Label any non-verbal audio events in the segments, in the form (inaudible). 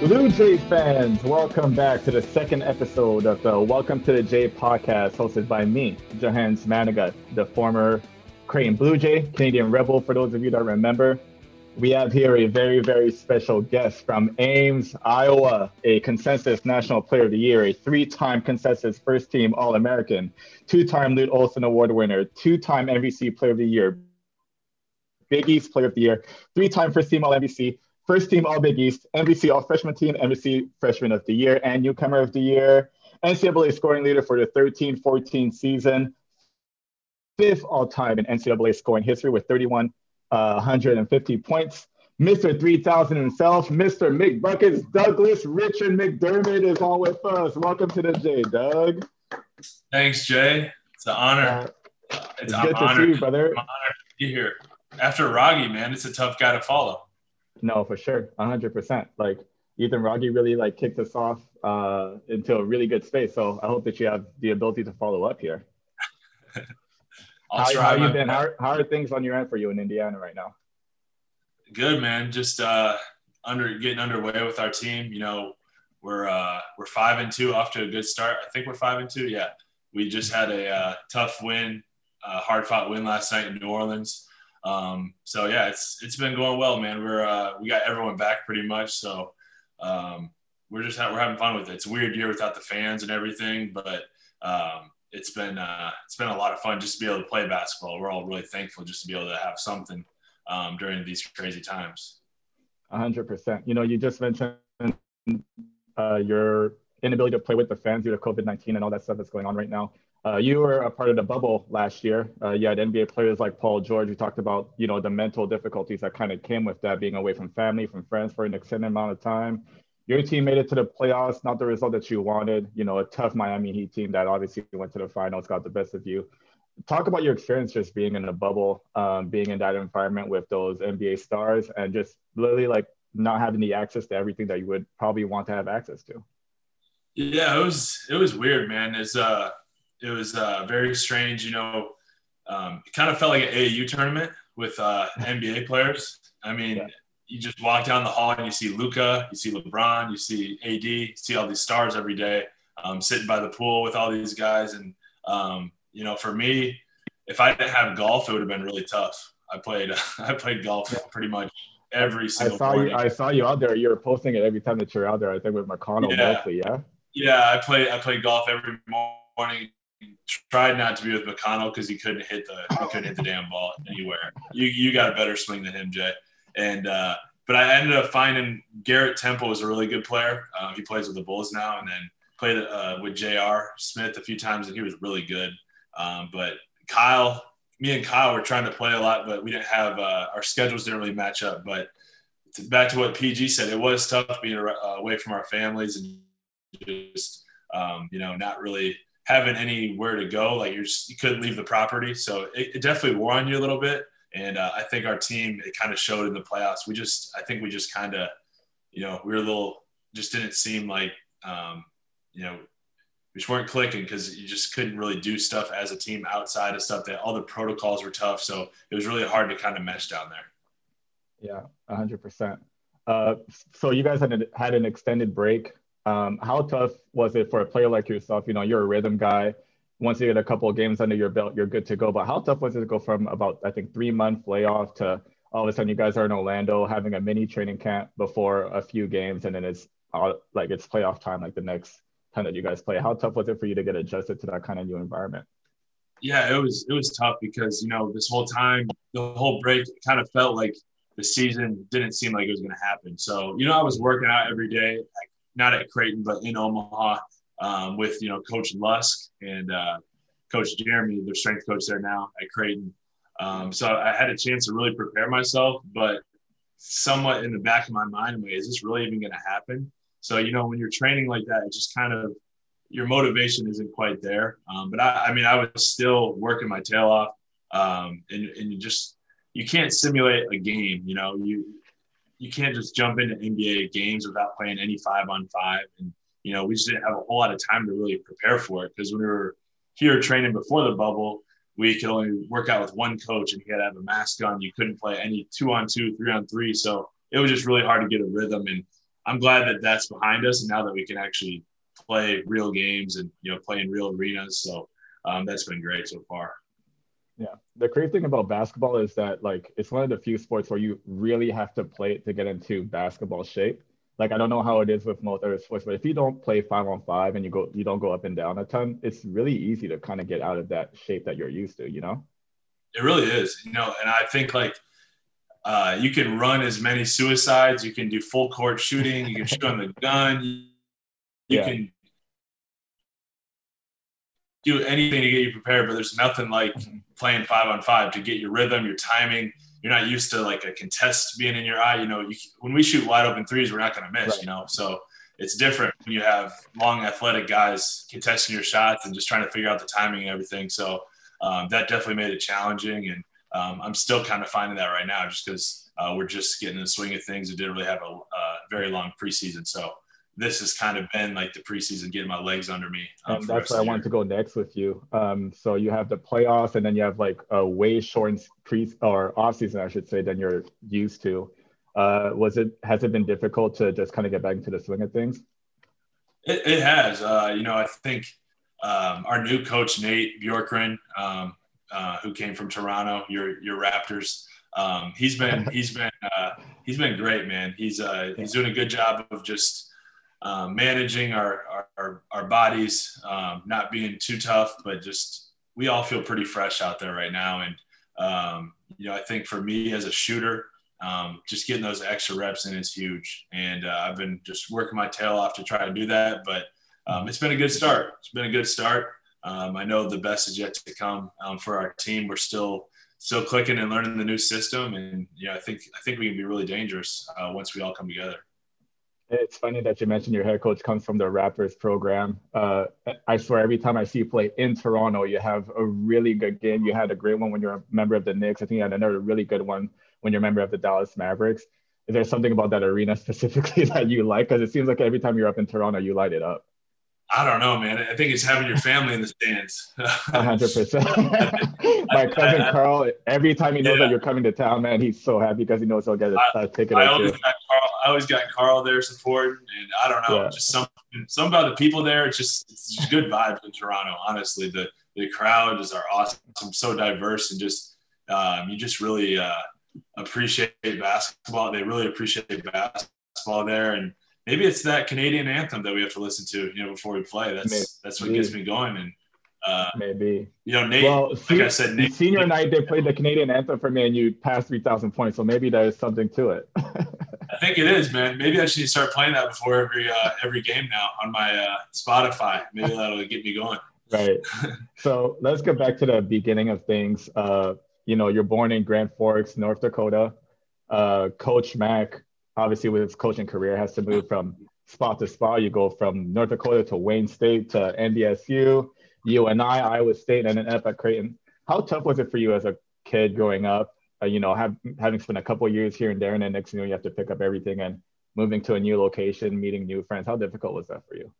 Blue Jay fans, welcome back to the second episode of the Welcome to the J podcast, hosted by me, Jahenns Manigat, the former Creighton Blue Jay, Canadian Rebel, for those of you that remember. We have here a very, very special guest from Ames, Iowa, a consensus National Player of the Year, a three time consensus first team All American, two time Lute Olson Award winner, two time MVC Player of the Year, Big East Player of the Year, three time first team All MVC, first team All Big East, MVC All Freshman Team, MVC Freshman of the Year, and Newcomer of the Year, NCAA scoring leader for the 13 14 season, fifth all time in NCAA scoring history with 31 uh, 150 points. Mr. 3000 himself, Mr. McBuckets, Douglas Richard McDermott is all with us. Welcome to the J, Doug. Thanks, Jay. It's an honor. Uh, it's, it's good to see you, brother. I'm honored to be here. After Roggy, man, it's a tough guy to follow. No, for sure, 100%. Like Ethan Rogge really like kicked us off uh, into a really good space. So I hope that you have the ability to follow up here. (laughs) How, how you been? How, are- how are things on your end for you in Indiana right now? Good, man. Just uh, under getting underway with our team. You know, we're uh, we're five and two, off to a good start. I think we're five and two. Yeah, we just had a uh, tough win, uh, hard fought win last night in New Orleans. Um, so yeah, it's it's been going well, man. We're uh, we got everyone back pretty much. So um, we're just ha- we're having fun with it. It's a weird year without the fans and everything, but um, it's been uh, it's been a lot of fun just to be able to play basketball. We're all really thankful just to be able to have something um, during these crazy times. hundred percent. You know, you just mentioned uh, your inability to play with the fans due to COVID nineteen and all that stuff that's going on right now. Uh, you were a part of the bubble last year. Uh, you had NBA players like Paul George. We talked about you know the mental difficulties that kind of came with that, being away from family, from friends for an extended amount of time. Your team made it to the playoffs, not the result that you wanted. You know, a tough Miami Heat team that obviously went to the finals, got the best of you. Talk about your experience just being in a bubble, um, being in that environment with those NBA stars, and just literally like not having the access to everything that you would probably want to have access to. Yeah, it was it was weird, man. It's uh it was uh very strange, you know. Um, it kind of felt like an AAU tournament with uh, NBA players. I mean, Yeah. you just walk down the hall and you see Luka, you see LeBron, you see AD, you see all these stars every day, um, sitting by the pool with all these guys. And um, you know, for me, if I didn't have golf, it would have been really tough. I played (laughs) I played golf pretty much every I single saw morning. you. I saw you out there. You were posting it every time that you're out there. I think with McConnell Yeah. mostly. Yeah. Yeah, I play I played golf every morning. Tried not to be with McConnell because he couldn't hit the he couldn't hit the damn ball anywhere. You you got a better swing than him, Jay. And uh, but I ended up finding Garrett Temple was a really good player. Uh, he plays with the Bulls now, and then played uh, with J.R. Smith a few times, and he was really good. Um, but Kyle, me and Kyle were trying to play a lot, but we didn't have uh, our schedules didn't really match up. But to, back to what PG said, it was tough being uh, away from our families and just um, you know not really having anywhere to go. Like you're just, you couldn't leave the property, so it, it definitely wore on you a little bit. And uh, I think our team it kind of showed in the playoffs. We just I think we just kind of you know we were a little just didn't seem like um, you know we just weren't clicking because you just couldn't really do stuff as a team outside of stuff that all the protocols were tough. So it was really hard to kind of mesh down there. Yeah, hundred percent. Uh, so you guys had had an extended break. Um, how tough was it for a player like yourself? You know, you're a rhythm guy. Once you get a couple of games under your belt, you're good to go. But how tough was it to go from about I think three month layoff to all of a sudden you guys are in Orlando having a mini training camp before a few games, and then it's all, like it's playoff time, like the next time that you guys play. How tough was it for you to get adjusted to that kind of new environment? Yeah, it was it was tough because you know this whole time, the whole break, kind of felt like the season didn't seem like it was going to happen. So you know, I was working out every day, like, not at Creighton, but in Omaha um, with you know Coach Lusk and uh, Coach Jeremy, their strength coach there now at Creighton. Um, so I had a chance to really prepare myself, but somewhat in the back of my mind, like, is this really even going to happen? So you know, when you're training like that, it just kind of your motivation isn't quite there. Um, but I, I mean, I was still working my tail off, um, and and you just you can't simulate a game. You know, you you can't just jump into NBA games without playing any five on five. And you know, we just didn't have a whole lot of time to really prepare for it because when we were here training before the bubble, we could only work out with one coach, and he had to have a mask on. You couldn't play any two on two, three on three. So it was just really hard to get a rhythm and I'm glad that that's behind us, and now that we can actually play real games and you know play in real arenas. So um, that's been great so far. Yeah, the crazy thing about basketball is that like it's one of the few sports where you really have to play it to get into basketball shape. Like I don't know how it is with most other sports, but if you don't play five on five and you go you don't go up and down a ton, it's really easy to kind of get out of that shape that you're used to. You know. It really is, you know, and I think like uh, you can run as many suicides, you can do full court shooting, you can shoot on the gun, you, yeah. can do anything to get you prepared, but there's nothing like playing five on five to get your rhythm, your timing. You're not used to like a contest being in your eye. You know, you, when we shoot wide open threes, we're not going to miss. Right. You know, so it's different when you have long, athletic guys contesting your shots and just trying to figure out the timing and everything. So um, that definitely made it challenging, and um, I'm still kind of finding that right now, just because uh, we're just getting in the swing of things. We didn't really have a, a very long preseason, so this has kind of been like the preseason getting my legs under me. Um, and that's where I wanted to go next with you. Um, so you have the playoffs, and then you have like a way shortened pre or off season, I should say, than you're used to. Uh, was it has it been difficult to just kind of get back into the swing of things? It, it has. Uh, you know, I think um, our new coach Nate Bjorkgren, um, uh, who came from Toronto, your your Raptors. Um, he's been (laughs) he's been uh, he's been great, man. He's uh, he's doing a good job of just um, managing our, our, our bodies, um, not being too tough, but just we all feel pretty fresh out there right now. And, um, you know, I think for me as a shooter, um, just getting those extra reps in is huge. And uh, I've been just working my tail off to try to do that. But um, it's been a good start. It's been a good start. Um, I know the best is yet to come for our team. We're still still clicking and learning the new system, and you know, I think I think we can be really dangerous uh, once we all come together. It's funny that you mentioned your head coach comes from the Raptors program. Uh, I swear, every time I see you play in Toronto, you have a really good game. You had a great one when you're a member of the Knicks. I think you had another really good one when you're a member of the Dallas Mavericks. Is there something about that arena (laughs) specifically that you like? Because it seems like every time you're up in Toronto, you light it up. I don't know, man. I think it's having your family in the stands. hundred percent. (laughs) My cousin Carl, every time he knows yeah. that you're coming to town, man, he's so happy because he knows he'll get a, a ticket. I always, got Carl, I always got Carl there supporting, and I don't know, yeah. just some some about the people there. It's just it's just good vibes in Toronto. Honestly, the the crowd is are awesome, so diverse, and just um, you just really uh, appreciate basketball. They really appreciate basketball there, and maybe it's that Canadian anthem that we have to listen to, you know, before we play. That's maybe. that's what gets me going. And uh, maybe you know, Nate. Well, like I said, Nate, senior Nate, night they played the Canadian anthem for me, and you passed three thousand points. So maybe there's something to it. I think it is, man. Maybe I should start playing that before every uh, every game now on my uh, Spotify. Maybe that'll get me going. Right. (laughs) so let's go back to the beginning of things. Uh, you know, you're born in Grand Forks, North Dakota. Uh, Coach Mack obviously with his coaching career has to move from spot to spot. You go from North Dakota to Wayne State to NDSU, UNI, Iowa State, and then up at Creighton. How tough was it for you as a kid growing up? Uh, you know, have, having spent a couple years here and there, and then next thing you know, you have to pick up everything and moving to a new location, meeting new friends. How difficult was that for you?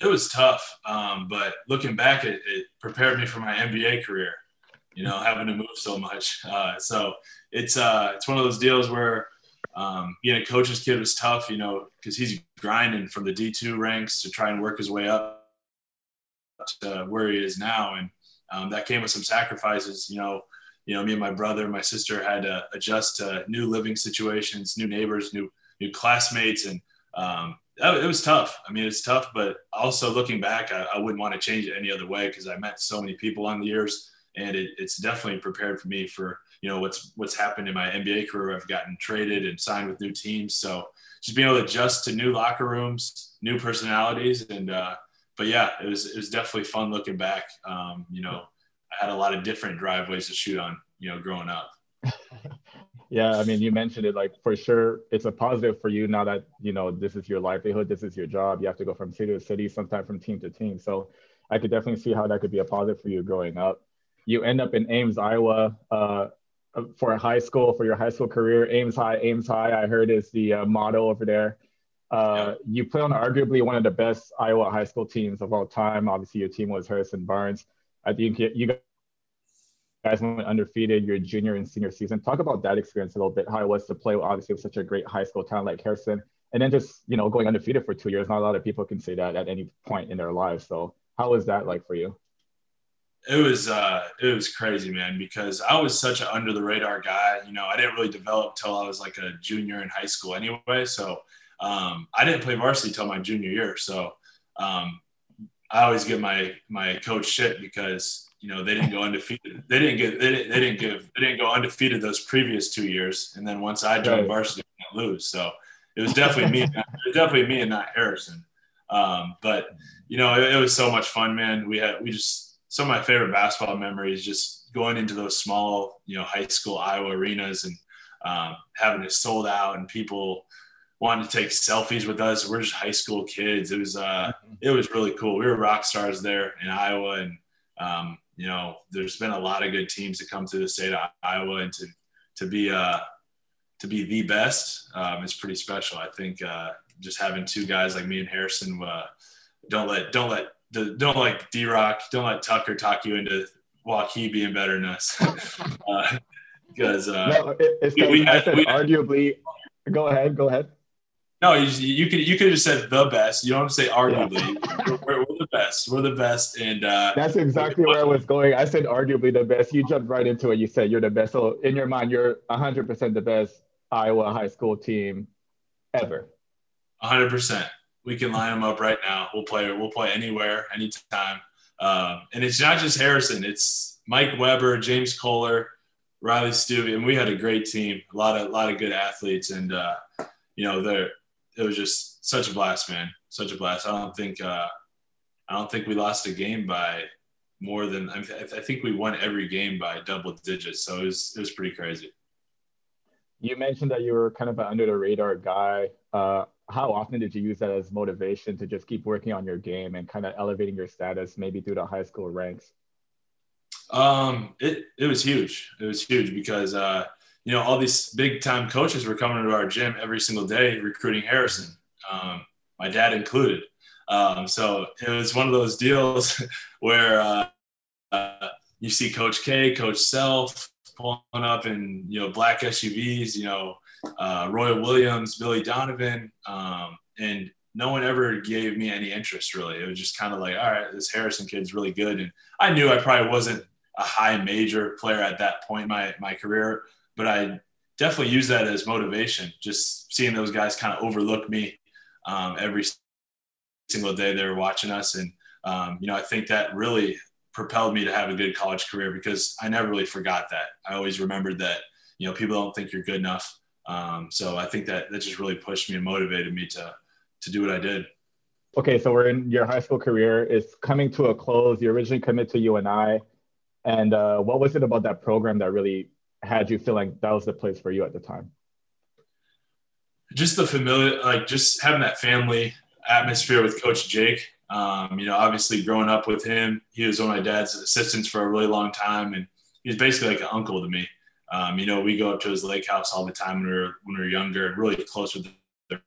It was tough, um, but looking back, it, it, prepared me for my NBA career. You know, having to move so much. (laughs) Uh, so it's uh, it's one of those deals where um, being a coach's kid was tough, you know, because he's grinding from the D2 ranks to try and work his way up to where he is now. And um, that came with some sacrifices, you know. You know, me and my brother, my sister had to adjust to new living situations, new neighbors, new new classmates, and um, it was tough. I mean, it's tough, but also looking back, I, I wouldn't want to change it any other way because I met so many people on the years, and it, it's definitely prepared for me for you know what's what's happened in my NBA career. I've gotten traded and signed with new teams, so just being able to adjust to new locker rooms, new personalities, and uh, but yeah, it was it was definitely fun looking back. Um, you know, I had a lot of different driveways to shoot on. You know, growing up. (laughs) yeah, I mean, you mentioned it. Like for sure, it's a positive for you now that you know this is your livelihood, this is your job. You have to go from city to city, sometimes from team to team. So I could definitely see how that could be a positive for you growing up. You end up in Ames, Iowa. Uh, for a high school for your high school career. Ames high, aims high. I heard is the uh, motto over there. Uh. You play on arguably one of the best Iowa high school teams of all time. Obviously, your team was Harrison Barnes. I think you guys went undefeated your junior and senior season. Talk about that experience a little bit. How it was to play, obviously, with such a great high school talent like Harrison, and then just you know going undefeated for two years. Not a lot of people can say that at any point in their lives. So how was that like for you? It was uh, it was crazy, man. Because I was such an under the radar guy. You know, I didn't really develop till I was like a junior in high school, anyway. So um, I didn't play varsity till my junior year. So um, I always give my my coach shit because you know they didn't go undefeated. They didn't get they didn't, they didn't give they didn't go undefeated those previous two years. And then once I joined varsity, I didn't lose. So it was definitely me. it was definitely me and not Harrison. Um, but you know, it, it, was so much fun, man. We had we just some of my favorite basketball memories just going into those small, you know, high school Iowa arenas and um, having it sold out and people wanting to take selfies with us. We're just high school kids. It was uh, it was really cool. We were rock stars there in Iowa, and um, you know, there's been a lot of good teams that come to the state of Iowa, and to to be uh, to be the best um, is pretty special. I think uh, just having two guys like me and Harrison, uh, don't let don't let the, don't like D Rock, don't let Tucker talk you into Waukee being better than us. (laughs) Because uh, no, it's we, we, had, we arguably. Go ahead. Go ahead. No, you, you could you could have just said the best. You don't have to say arguably. Yeah. we're, we're, the best. We're the best, and uh, that's exactly where I was going. I said arguably the best. You jumped right into it. You said you're the best. So in your mind, you're 100 percent the best Iowa high school team ever. 100 percent. We can line them up right now. We'll play. We'll play anywhere, anytime. Um, and it's not just Harrison. It's Mike Weber, James Kohler, Riley Stuvey, and we had a great team. A lot of a lot of good athletes, and uh, you know they're it was just such a blast, man. Such a blast. I don't think uh, I don't think we lost a game by more than I, th- I think we won every game by double digits. So it was it was pretty crazy. You mentioned that you were kind of an under the radar guy. Uh, how often did you use that as motivation to just keep working on your game and kind of elevating your status, maybe through the high school ranks? Um, it it was huge. It was huge because uh, you know, all these big time coaches were coming to our gym every single day recruiting Harrison, um, my dad included. Um, so it was one of those deals (laughs) where uh, uh, you see Coach K, Coach Self pulling up in you know black SUVs, you know uh, Roy Williams, Billy Donovan, um, and no one ever gave me any interest really. It was just kind of like, all right, this Harrison kid's really good, and I knew I probably wasn't a high major player at that point in my my career, but I definitely use that as motivation. Just seeing those guys kind of overlook me um, every single day they were watching us, and um, you know I think that really propelled me to have a good college career because I never really forgot that. I always remembered that you know people don't think you're good enough. Um, so I think that that just really pushed me and motivated me to to do what I did. Okay, so we're in your high school career is coming to a close. You originally committed to UNI, and uh, what was it about that program that really had you feeling that was the place for you at the time? Just the familiar, like just having that family atmosphere with Coach Jake. Um, you know, obviously growing up with him, he was one of my dad's assistants for a really long time, and he's basically like an uncle to me. Um, you know, we go up to his lake house all the time when we were when we were younger, and really close with their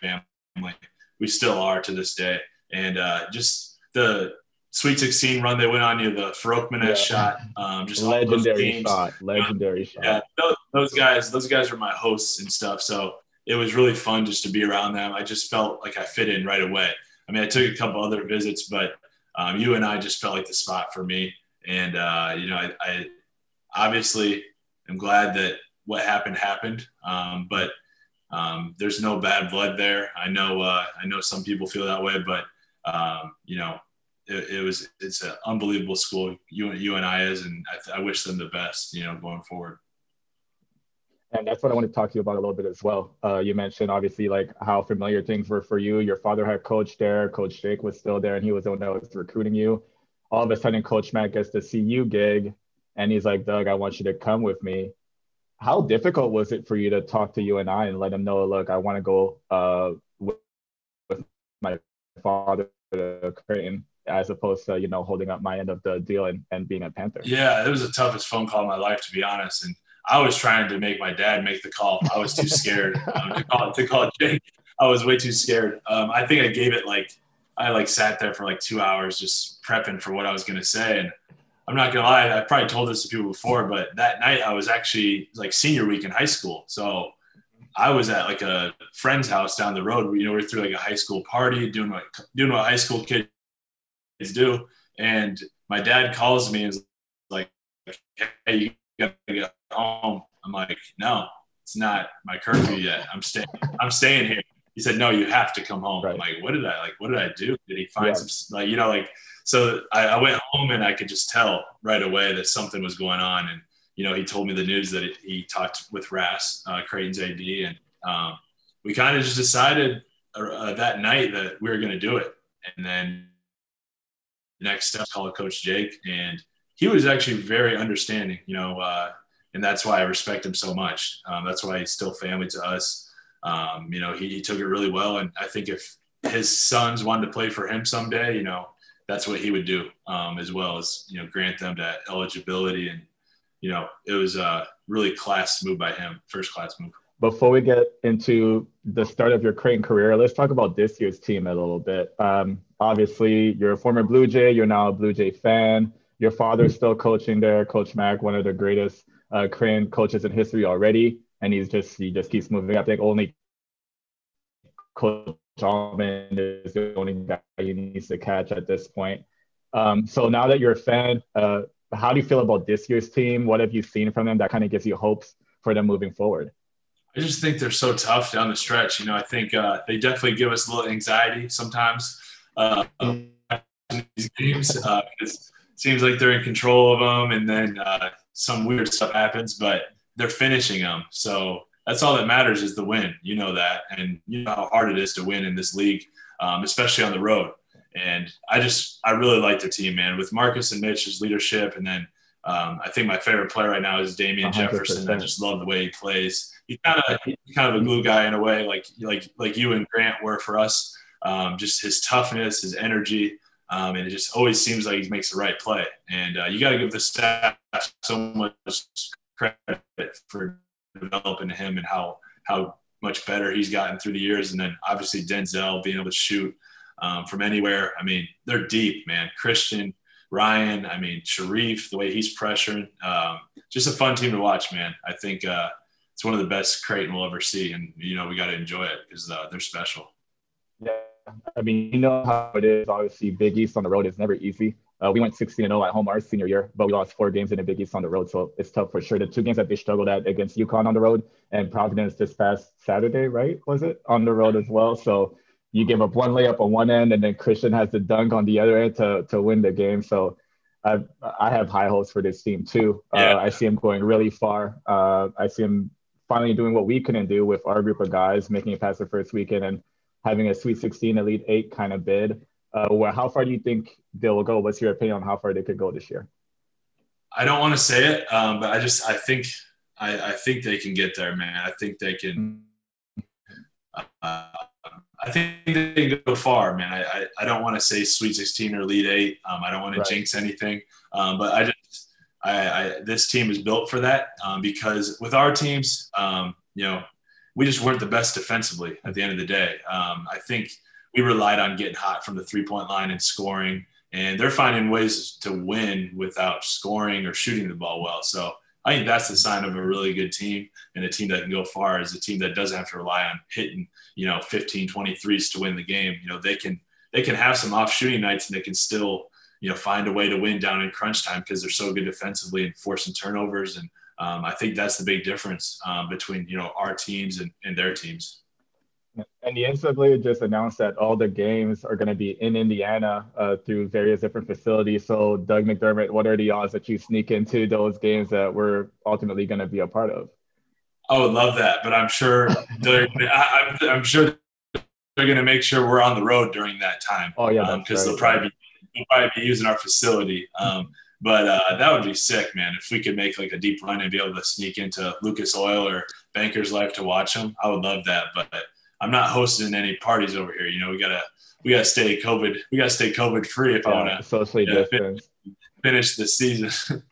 family. We still are to this day, and uh, just the Sweet 16 run they went on you, the Farokhmanesh yeah. shot. Um, just legendary shot. Legendary shot. Yeah, those, those, guys, those guys were my hosts and stuff. So it was really fun just to be around them. I just felt like I fit in right away. I mean, I took a couple other visits, but um, I just felt like the spot for me. And uh, you know, I, I, obviously am glad that what happened happened. Um, but um, there's no bad blood there. I know uh, I know some people feel that way, but um, you know it, it was it's an unbelievable school. UNI is, and I, I wish them the best. You know, going forward. And that's what I want to talk to you about a little bit as well. Uh, you mentioned obviously like how familiar things were for you. Your father had coached there. Coach Jake was still there, and he was the one that was recruiting you. All of a sudden, Coach Matt gets the CU gig, and he's like, "Doug, I want you to come with me." How difficult was it for you to talk to UNI and let him know, "Look, I want to go uh, with, with my father to Creighton"? as opposed to you know holding up my end of the deal and, and being a Panther. Yeah, it was the toughest phone call of my life to be honest, and I was trying to make my dad make the call. I was too scared (laughs) um, to call to call Jake. I was way too scared. Um, I think I gave it like I like sat there for like two hours just prepping for what I was gonna say, and I'm not gonna lie, I probably told this to people before, but that night I was actually like senior week in high school, so I was at like a friend's house down the road. You know, we are through like a high school party, doing what doing what high school kids do. And my dad calls me and is like, "Hey, you gotta get home." I'm like, "No, it's not my curfew yet. I'm staying. I'm staying here." He said, "No, you have to come home." Right. I'm like, "What did I like? What did I do? Did he find yeah. some like you know like?" So I, I went home and I could just tell right away that something was going on and you know, he told me the news that he talked with Ras, uh, Creighton's AD, and um, we kind of just decided uh, that night that we were going to do it. And then the next step, called Coach Jake, and he was actually very understanding, you know, uh, and that's why I respect him so much. Um, that's why he's still family to us. Um, you know, he, he took it really well, and I think if his sons wanted to play for him someday, you know, that's what he would do um, as well as you know grant them that eligibility and you know, it was a really class move by him, first class move. Before we get into the start of your Creighton career, let's talk about this year's team a little bit. Um, obviously, you're a former Blue Jay. You're now a Blue Jay fan. Your father's still coaching there, Coach Mack, one of the greatest uh, coaches in history already, and he's just he just keeps moving. I think only Coach Altman is the only guy you needs to catch at this point. Um, so now that you're a fan, uh, how do you feel about this year's team? What have you seen from them that kind of gives you hopes for them moving forward? I just think they're so tough down the stretch. You know, I think uh, they definitely give us a little anxiety sometimes uh, these games uh, it seems like they're in control of them, and then uh, some weird stuff happens, but they're finishing them. So that's all that matters is the win. You know that, and you know how hard it is to win in this league, um, especially on the road. And I just, I really like the team, man, with Marcus and Mitch's leadership. And then um, I think my favorite player right now is Damien 100%. Jefferson. I just love the way he plays. He's kind of, kind of a glue guy in a way, like, like, like you and Grant were for us. Um, just his toughness, his energy. Um, and it just always seems like he makes the right play. And uh, you got to give the staff so much credit for developing him and how how much better he's gotten through the years. And then obviously Denzel being able to shoot um, from anywhere. I mean, they're deep, man. Christian, Ryan, I mean, Shereef, the way he's pressuring, um, just a fun team to watch, man. I think uh, it's one of the best Creighton we'll ever see, and you know we got to enjoy it because uh, they're special. Yeah, I mean, you know how it is. Obviously, Big East on the road is never easy. Uh, we went 16 0 at home our senior year, but we lost four games in the Big East on the road, so it's tough for sure. The two games that they struggled at against UConn on the road and Providence this past Saturday, right? Was it on the road as well? So you give up one layup on one end, and then Christian has the dunk on the other end to to win the game. So I I have high hopes for this team too. Uh, yeah. Uh, I see him going really far. Uh, I see him finally doing what we couldn't do with our group of guys, making it past the first weekend and having a Sweet 16, Elite Eight kind of bid. Uh, where how far do you think they'll go? What's your opinion on how far they could go this year? I don't want to say it, um, but I just I think I, I think they can get there, man. I think they can. Uh, I think they can go far, man. I, I, I don't want to say Sweet 16 or Elite Eight. Um, I don't want right. to jinx anything, um, but I just I, I, this team is built for that um, because with our teams, um, you know, we just weren't the best defensively at the end of the day. Um, I think we relied on getting hot from the three point line and scoring, and they're finding ways to win without scoring or shooting the ball well. So I think that's the sign of a really good team and a team that can go far is a team that doesn't have to rely on hitting, you know, 15, 23s to win the game. You know, they can they can have some off shooting nights and they can still, you know, find a way to win down in crunch time because they're so good defensively and forcing turnovers. And um, I think that's the big difference um, between, you know, our teams and, and their teams. And the NCAA just announced that all the games are going to be in Indiana uh, through various different facilities. So, Doug McDermott, what are the odds that you sneak into those games that we're ultimately going to be a part of? I would love that, but I'm sure they're, I, am sure they're going to make sure we're on the road during that time. Oh yeah, because um, they'll probably be, they'll probably be using our facility. Um, but uh, that would be sick, man. If we could make like a deep run and be able to sneak into Lucas Oil or Bankers Life to watch them, I would love that. But I'm not hosting any parties over here. You know, we gotta we gotta stay COVID. We gotta stay COVID free if yeah, I want to socially yeah, distance finish the season.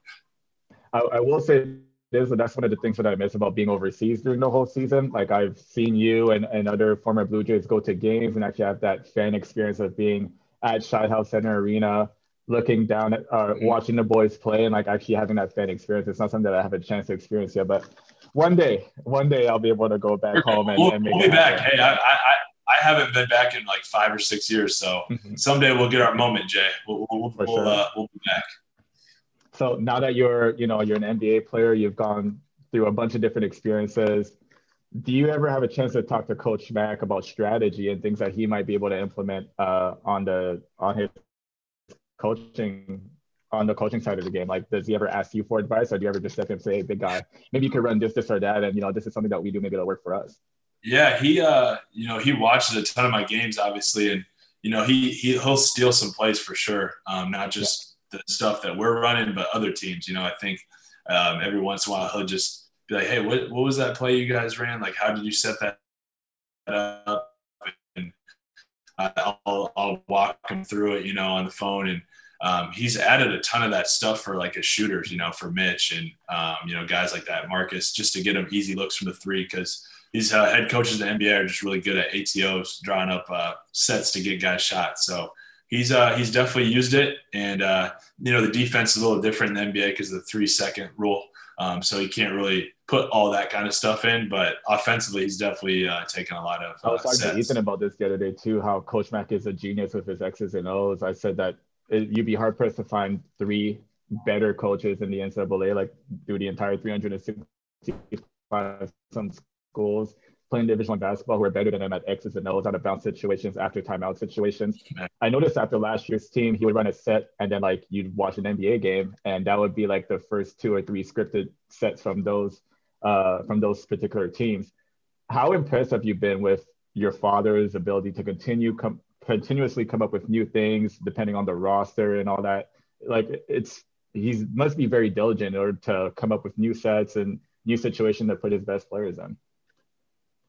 (laughs) I, I, will say this, that's one of the things that I miss about being overseas during the whole season. Like I've seen you and, and other former Blue Jays go to games and actually have that fan experience of being at House Center Arena, looking down at uh, mm-hmm. watching the boys play and like actually having that fan experience. It's not something that I have a chance to experience yet. But one day, one day I'll be able to go back home and, we'll, and make we'll be back. Hey, I, I, I haven't been back in like five or six years, so Mhm. someday we'll get our moment, Jay. We'll, we'll, we'll, sure. uh, we'll be back. So now that you're, you know, you're an NBA player, you've gone through a bunch of different experiences. Do you ever have a chance to talk to Coach Mack about strategy and things that he might be able to implement uh, on the on his coaching on the coaching side of the game? Like, does he ever ask you for advice, or do you ever just step in and say, "Hey, big guy, maybe you could run this, this, or that," and you know, this is something that we do, maybe it'll work for us. Yeah, he uh, you know, he watches a ton of my games, obviously, and you know, he, he he'll steal some plays for sure. Um, not just the stuff that we're running, but other teams. You know, I think um, every once in a while he'll just be like, "Hey, what what was that play you guys ran? Like, how did you set that up?" And I'll I'll walk him through it, you know, on the phone, and um, he's added a ton of that stuff for like his shooters, you know, for Mitch and um, you know guys like that, Marcus, just to get them easy looks from the three because these uh, head coaches in the NBA are just really good at ATOs, drawing up uh, sets to get guys shot. So he's uh, he's definitely used it, and uh, you know the defense is a little different in the NBA because of the three second rule. Um, so he can't really put all that kind of stuff in, but offensively, he's definitely uh, taken a lot of. I was Uh, talking to. Ethan about this the other day too. How Coach Mack is a genius with his X's and O's. I said that you'd be hard pressed to find three better coaches in the NCAA, like through the entire 365 some schools playing Division One basketball who are better than him at X's and O's out of bounce situations, after timeout situations. I noticed after last year's team, he would run a set and then like you'd watch an NBA game, and that would be like the first two or three scripted sets from those uh, from those particular teams. How impressed have you been with your father's ability to continue com- continuously come up with new things depending on the roster and all that? Like it's he's must be very diligent in order to come up with new sets and new situation to put his best players in.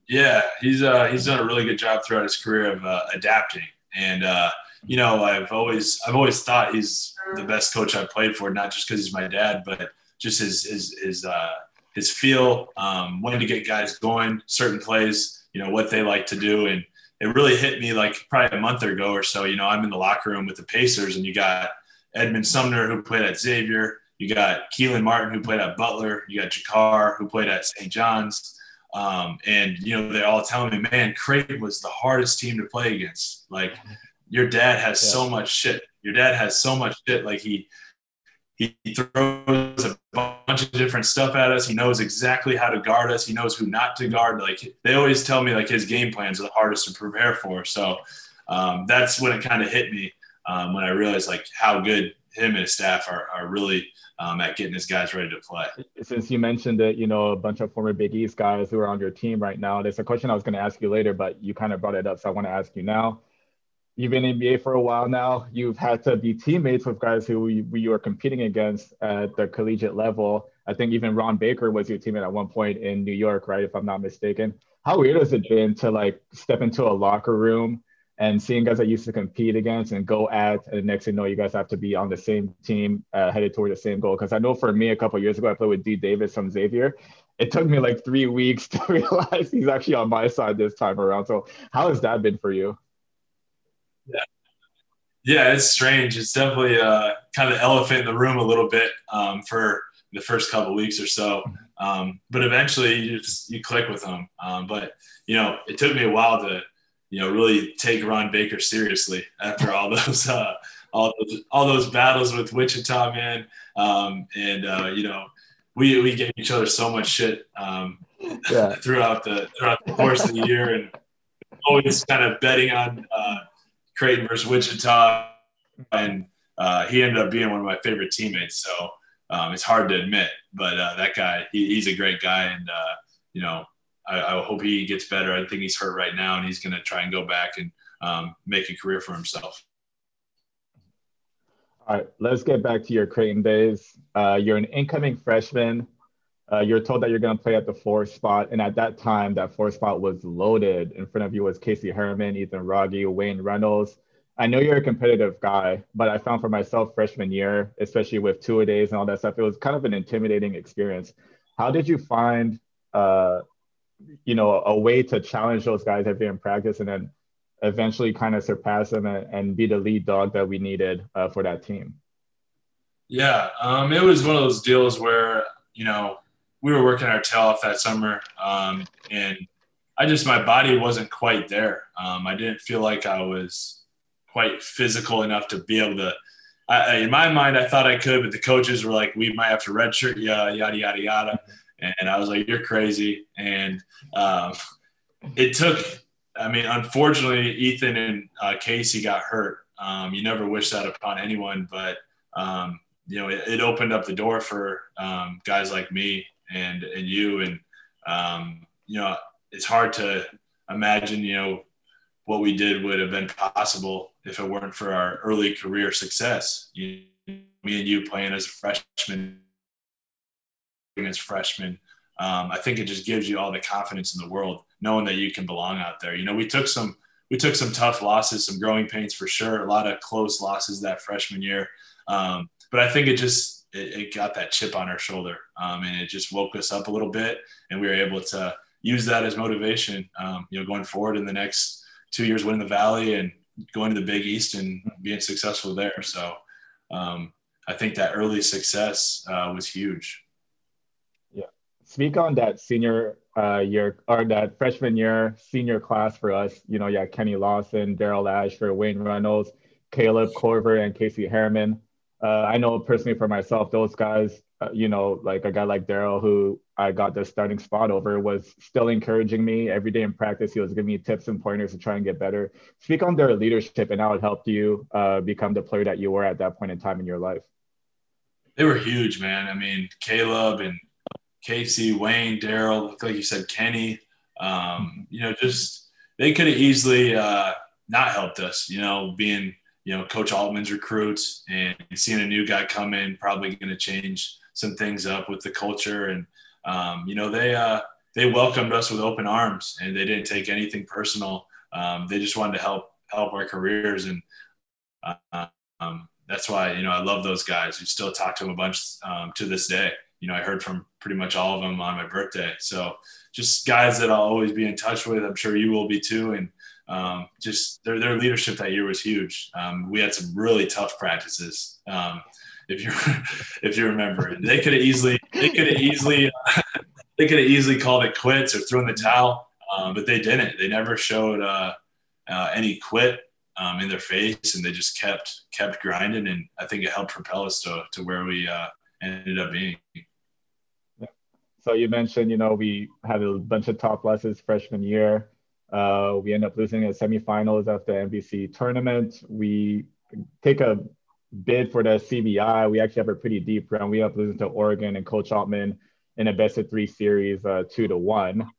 Yeah, he's uh, he's done a really good job throughout his career of uh, adapting, and uh, you know I've always I've always thought he's the best coach I've played for, not just because he's my dad, but just his his his uh, his feel, um, when to get guys going, certain plays, you know what they like to do, and it really hit me like probably a month ago or so. You know I'm in the locker room with the Pacers, and you got Edmond Sumner who played at Xavier, you got Kelan Martin who played at Butler, you got JaKarr who played at St. John's. Um, and you know, they're all telling me, man, Creighton was the hardest team to play against. Like your dad has Yeah. so much shit. Your dad has so much shit. Like he he throws a bunch of different stuff at us. He knows exactly how to guard us. He knows who not to guard. Like they always tell me, like his game plans are the hardest to prepare for. So um, that's when it kind of hit me um, when I realized like how good him and his staff are, are really um, at getting his guys ready to play. Since you mentioned it, you know, a bunch of former Big East guys who are on your team right now. There's a question I was going to ask you later, but you kind of brought it up, so I want to ask you now. You've been in NBA for a while now. You've had to be teammates with guys who you, were competing against at the collegiate level. I think even Ron Baker was your teammate at one point in New York, right? If I'm not mistaken. How weird has it been to like step into a locker room and seeing guys that used to compete against and go at, and next thing you know, you guys have to be on the same team, uh, headed toward the same goal. Because I know for me, a couple years ago, I played with Dee Davis from Xavier. It took me like three weeks (laughs) to realize he's actually on my side this time around. So, how has that been for you? Yeah, yeah, it's strange. It's definitely uh, kind of elephant in the room a little bit um, for the first couple weeks or so. Um, but eventually, you just you click with them. Um, but you know, it took me a while to you know really take Ron Baker seriously after all (laughs) those uh, all those all those battles with Wichita, man. Um, and uh, you know, we we gave each other so much shit um, Yeah. (laughs) throughout the throughout the course of the year, and always kind of betting on uh, Creighton versus Wichita, and uh, he ended up being one of my favorite teammates. So um, it's hard to admit, but uh, that guy, he, he's a great guy, and uh, you know, I, I hope he gets better. I think he's hurt right now, and he's going to try and go back and um, make a career for himself. All right, let's get back to your Creighton days. Uh, you're an incoming freshman. Uh, you're told that you're going to play at the four spot, and at that time, that four spot was loaded. In front of you was Casey Herman, Ethan Rogge, Wayne Reynolds. I know you're a competitive guy, but I found for myself freshman year, especially with two a days and all that stuff, it was kind of an intimidating experience. How did you find, uh, you know, a way to challenge those guys every in practice, and then eventually kind of surpass them and, and be the lead dog that we needed uh, for that team? Yeah, um, it was one of those deals where you know we were working our tail off that summer, um, and I just my body wasn't quite there. Um, I didn't feel like I was quite physical enough to be able to. I, in my mind, I thought I could, but the coaches were like, "We might have to redshirt, yeah, yada yada yada," and I was like, "You're crazy." And um, it took. I mean, unfortunately, Ethan and uh, Casey got hurt. Um, you never wish that upon anyone, but um, you know, it, it, opened up the door for um, guys like me and and you, and um, you know, it's hard to imagine, you know, what we did would have been possible if it weren't for our early career success. You, me and you playing as a freshman, as freshmen, um, I think it just gives you all the confidence in the world, knowing that you can belong out there. You know, we took some we took some tough losses, some growing pains for sure, a lot of close losses that freshman year. Um, but I think it just it, it, got that chip on our shoulder, um, and it just woke us up a little bit, and we were able to use that as motivation. Um, you know, going forward in the next two years, winning the Valley and going to the Big East and being successful there. So um, I think that early success uh, was huge. Yeah. Speak on that senior uh, year or that freshman year senior class for us. You know, yeah, Kenny Lawson, Daryl Ashford, Wayne Reynolds, Kaleb Korver and Casey Harriman. Uh, I know personally for myself, those guys, uh, you know, like a guy like Daryl, who I got the starting spot over, was still encouraging me every day in practice. He was giving me tips and pointers to try and get better. Speak on their leadership and how it helped you uh, become the player that you were at that point in time in your life. They were huge, man. I mean, Kaleb and Casey, Wayne, Daryl, like you said, Kenny. Um, you know, just they could have easily uh, not helped us. You know, being you know, Coach Altman's recruits and seeing a new guy come in, probably going to change some things up with the culture. And, um, you know, they, uh, they welcomed us with open arms and they didn't take anything personal. Um, they just wanted to help, help our careers. And, uh, um, that's why, you know, I love those guys. We still talk to them a bunch um, to this day. You know, I heard from pretty much all of them on my birthday. So just guys that I'll always be in touch with. I'm sure you will be too. And, um, just their, their leadership that year was huge. Um, we had some really tough practices. Um, if you (laughs) if you remember, they could have easily they could have easily (laughs) they could have easily called it quits or thrown the towel, um, but they didn't. They never showed uh, uh, any quit um, in their face, and they just kept kept grinding. And I think it helped propel us to to where we uh, ended up being. So you mentioned, you know, we had a bunch of top losses freshman year. Uh, we end up losing in the semifinals of the MVC tournament. We take a bid for the CBI. We actually have a pretty deep run. We end up losing to Oregon and Coach Altman in a best of three series, uh, two to one.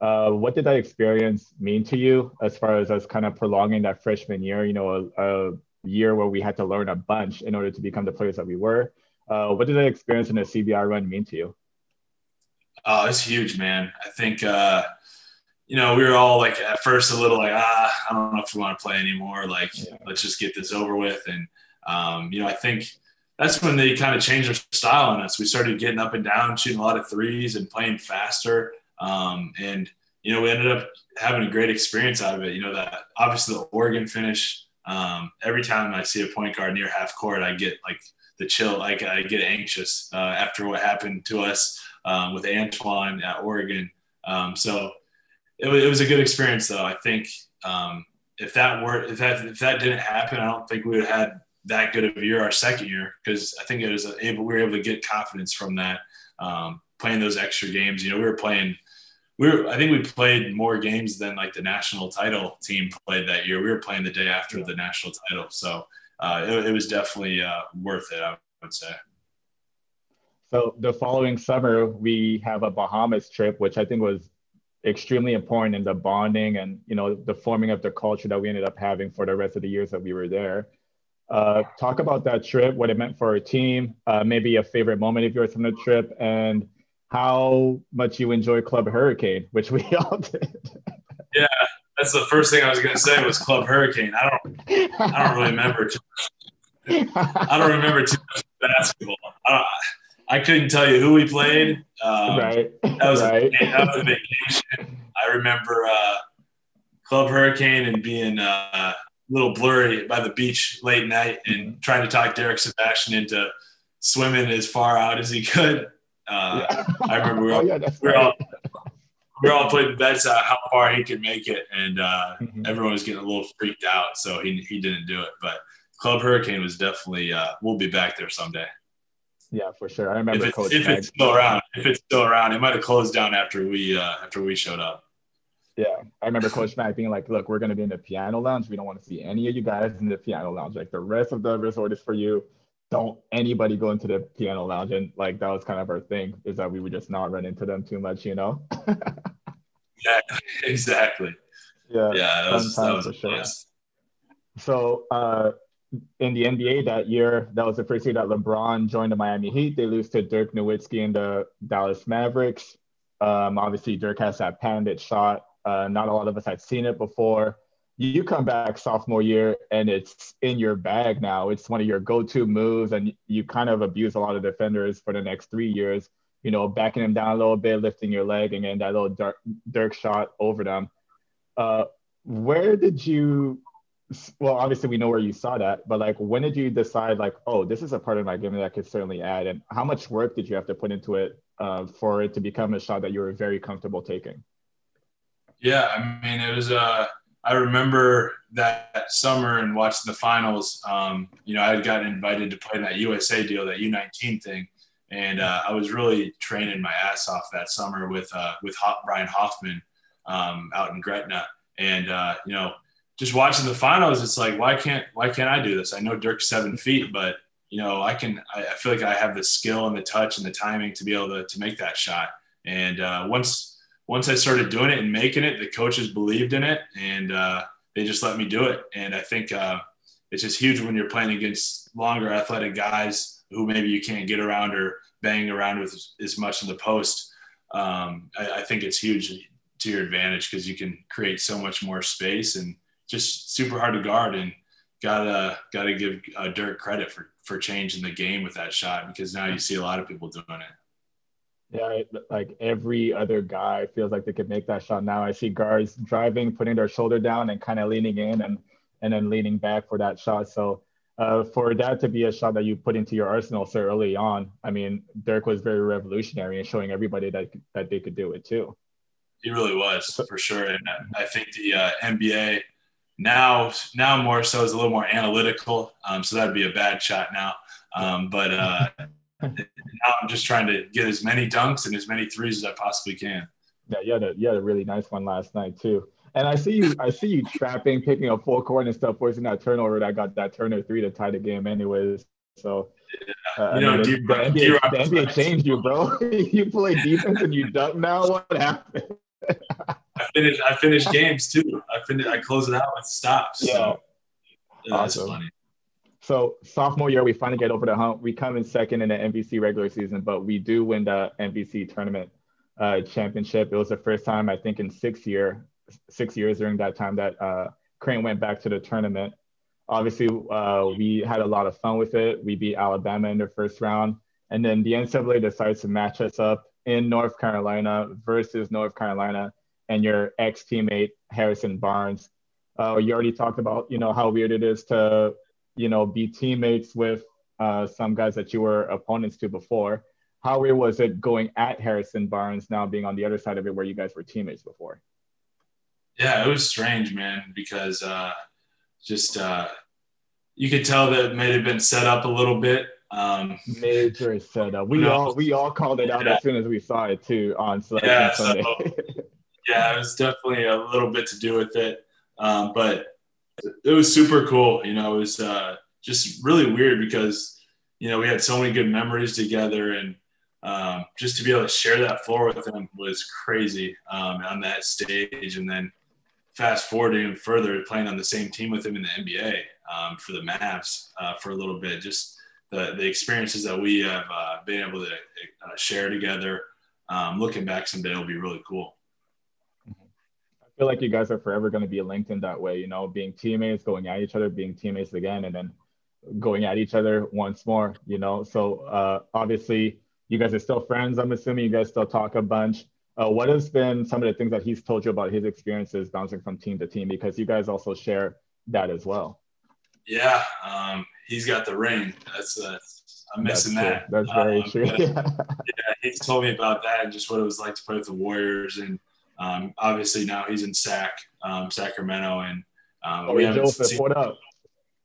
Uh, what did that experience mean to you as far as us kind of prolonging that freshman year? You know, a, a year where we had to learn a bunch in order to become the players that we were. Uh, what did that experience in the CBI run mean to you? Oh, it's huge, man. I think uh, you know, we were all like at first a little like, ah, I don't know if we want to play anymore. Like, yeah. let's just get this over with. And, um, you know, I think that's when they kind of changed their style on us. We started getting up and down, shooting a lot of threes and playing faster. Um, and, you know, we ended up having a great experience out of it. You know, that obviously the Oregon finish, um, every time I see a point guard near half court, I get like the chill, like I get anxious uh, after what happened to us um, with Antoine at Oregon. Um, so, it was, it was a good experience though. I think um, if that were if that if that didn't happen, I don't think we would have had that good of a year our second year because I think it was able we were able to get confidence from that um, playing those extra games. You know, we were playing. We were, I think we played more games than like the national title team played that year. We were playing the day after the national title, so uh, it, it, was definitely uh, worth it. I would say. So the following summer, we have a Bahamas trip, which I think was extremely important in the bonding and you know the forming of the culture that we ended up having for the rest of the years that we were there. Uh, talk about that trip, what it meant for our team, uh, maybe a favorite moment of yours from the trip, and how much you enjoy Club Hurricane, which we (laughs) all did. Yeah, that's the first thing I was going to say was Club Hurricane. I don't, I don't really remember. Too much. I don't remember too much basketball. I, I couldn't tell you who we played. Um, right. That was, right. A, that was a vacation. I remember uh, Club Hurricane and being uh, a little blurry by the beach late night and trying to talk Derek Sebastian into swimming as far out as he could. Uh, yeah. I remember we were, (laughs) oh, all, yeah, we were all we were all putting bets on how far he could make it, and uh, mm-hmm. everyone was getting a little freaked out, so he he didn't do it. But Club Hurricane was definitely uh, we'll be back there someday. Yeah, for sure. I remember if, it's, if it's still around. If it's still around, it might have closed down after we uh, after we showed up. Yeah, I remember Coach Mack being like, "Look, we're going to be in the piano lounge. We don't want to see any of you guys in the piano lounge. Like the rest of the resort is for you. Don't anybody go into the piano lounge." And like that was kind of our thing is that we would just not run into them too much, you know. yeah, (laughs) exactly. Yeah, yeah, that was, that was for sure. So uh, in the NBA that year, that was the first year that LeBron joined the Miami Heat. They lose to Dirk Nowitzki and the Dallas Mavericks. Um, obviously, Dirk has that patented shot uh, not a lot of us had seen it before. You come back sophomore year and it's in your bag now. It's one of your go-to moves, and you kind of abuse a lot of defenders for the next three years. You know, backing them down a little bit, lifting your leg, and getting that little Dirk, Dirk shot over them. Uh, where did you? Well, obviously we know where you saw that, but like, when did you decide like, oh, this is a part of my game that I could certainly add? And how much work did you have to put into it uh, for it to become a shot that you were very comfortable taking? Yeah, I mean, it was. Uh, I remember that summer and watching the finals. Um, you know, I had gotten invited to play in that USA deal, that U19 thing, and uh, I was really training my ass off that summer with uh, with Brian Hoffman um, out in Gretna, and uh, you know, just watching the finals, it's like, why can't why can't I do this? I know Dirk's seven feet, but you know, I can. I, I feel like I have the skill and the touch and the timing to be able to to make that shot. And uh, once once I started doing it and making it, the coaches believed in it and uh, they just let me do it. And I think uh, it's just huge when you're playing against longer athletic guys who maybe you can't get around or bang around with as much in the post. Um, I, I, think it's huge to your advantage because you can create so much more space and just super hard to guard. And gotta gotta give uh, Dirk credit for for changing the game with that shot because now you see a lot of people doing it. Yeah, like every other guy feels like they could make that shot now. I see guards driving, putting their shoulder down, and kind of leaning in, and and then leaning back for that shot. So uh, for that to be a shot that you put into your arsenal so early on, I mean, Dirk was very revolutionary and showing everybody that that they could do it too. He really was for sure, and I think the uh, NBA now now more so is a little more analytical. Um, so that'd be a bad shot now, um, but. Uh, (laughs) now I'm just trying to get as many dunks and as many threes as I possibly can. Yeah, you had a you had a really nice one last night too. And I see you I see you trapping, picking up full court and stuff, forcing that turnover that got that Turner three to tie the game anyways. So uh, you know, mean, the, NBA, the NBA changed you, bro. (laughs) you play defense and you dunk now. What happened? (laughs) I finished I finished games too. I finished I close it out with stops. Yeah. So, yeah awesome. That's funny. So sophomore year, we finally get over the hump. We come in second in the MVC regular season, but we do win the MVC tournament uh, championship. It was the first time I think in six year, six years during that time that uh, Creighton went back to the tournament. Obviously, uh, we had a lot of fun with it. We beat Alabama in the first round, and then the NCAA decides to match us up in North Carolina versus North Carolina and your ex teammate Harrison Barnes. Uh, you already talked about you know how weird it is to you know, be teammates with uh, some guys that you were opponents to before. How weird was it going at Harrison Barnes now being on the other side of it where you guys were teammates before? Yeah, it was strange, man, because uh, just uh, you could tell that it may have been set up a little bit. Um, Major setup. We all we all called it out yeah. as soon as we saw it too on Selection yeah, Sunday. So, (laughs) yeah, it was definitely a little bit to do with it, um, but it was super cool. You know, it was uh, just really weird because you know we had so many good memories together, and um, just to be able to share that floor with him was crazy um, on that stage. And then fast forward even further, playing on the same team with him in the NBA um, for the Mavs uh, for a little bit, just the the experiences that we have uh, been able to uh, share together. Um, looking back someday will be really cool feel like you guys are forever going to be linked in that way, you know, being teammates, going at each other, being teammates again, and then going at each other once more, you know. So uh, obviously, you guys are still friends. I'm assuming you guys still talk a bunch. Uh, what has been some of the things that he's told you about his experiences bouncing from team to team? Because you guys also share that as well. Yeah, um, he's got the ring. That's uh, I'm missing That's that. That's very Um, true. yeah, (laughs) yeah, he's told me about that and just what it was like to play with the Warriors. And um, obviously now he's in Sac, um, Sacramento, and um, Cory Joseph, seen- what up?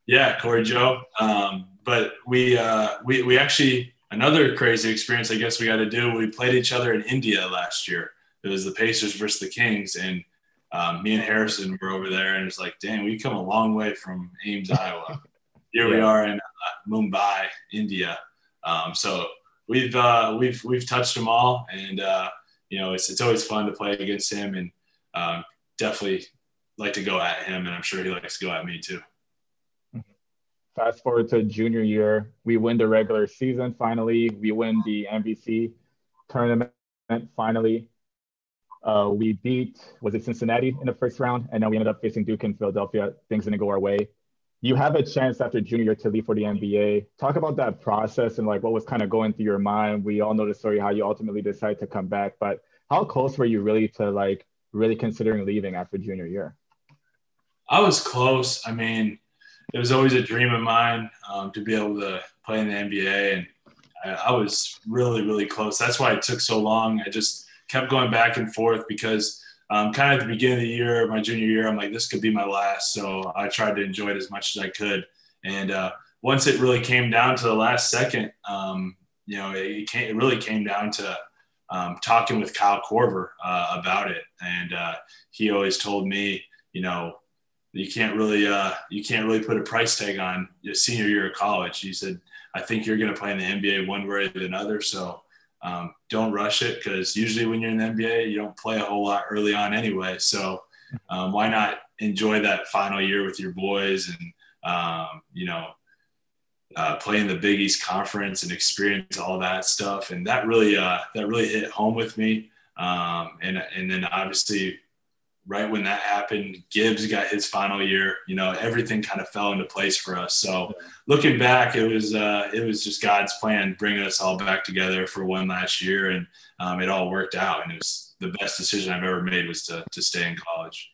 yeah, Cory Joe. Um, but we, uh, we we actually another crazy experience. I guess we got to do. We played each other in India last year. It was the Pacers versus the Kings, and um, me and Harrison were over there, and it's like, dang, we come a long way from Ames, Iowa. (laughs) Here we are in uh, Mumbai, India. Um, so we've uh, we've we've touched them all, and uh, you know it's it's always fun to play against him, and um, definitely like to go at him, and I'm sure he likes to go at me too. Fast forward to junior year, we win the regular season finally. We win the MVC tournament finally. Uh, we beat was it Cincinnati in the first round, and then we ended up facing Duke in Philadelphia. Things didn't go our way. You have a chance after junior to leave for the NBA. Talk about that process and like what was kind of going through your mind. We all know the story how you ultimately decided to come back, but how close were you really to like really considering leaving after junior year? I was close. I mean, it was always a dream of mine um, to be able to play in the NBA, and I, I was really, really close. That's why it took so long. I just kept going back and forth because um, kind of at the beginning of the year, my junior year, I'm like, this could be my last. So I tried to enjoy it as much as I could. And uh, once it really came down to the last second, um, you know, it, came, it really came down to um, talking with Kyle Korver uh, about it. And uh, he always told me, you know, you can't really uh, you can't really put a price tag on your senior year of college. He said, I think you're going to play in the NBA one way or another. So um, don't rush it because usually when you're in the NBA, you don't play a whole lot early on anyway. So um, why not enjoy that final year with your boys and um, you know uh, play in the Big East Conference and experience all that stuff. And that really uh, that really hit home with me. Um, and and then obviously right when that happened, Gibbs got his final year. You know, everything kind of fell into place for us. So, looking back, it was uh, it was just God's plan bringing us all back together for one last year, and um, it all worked out. And it was the best decision I've ever made was to to stay in college.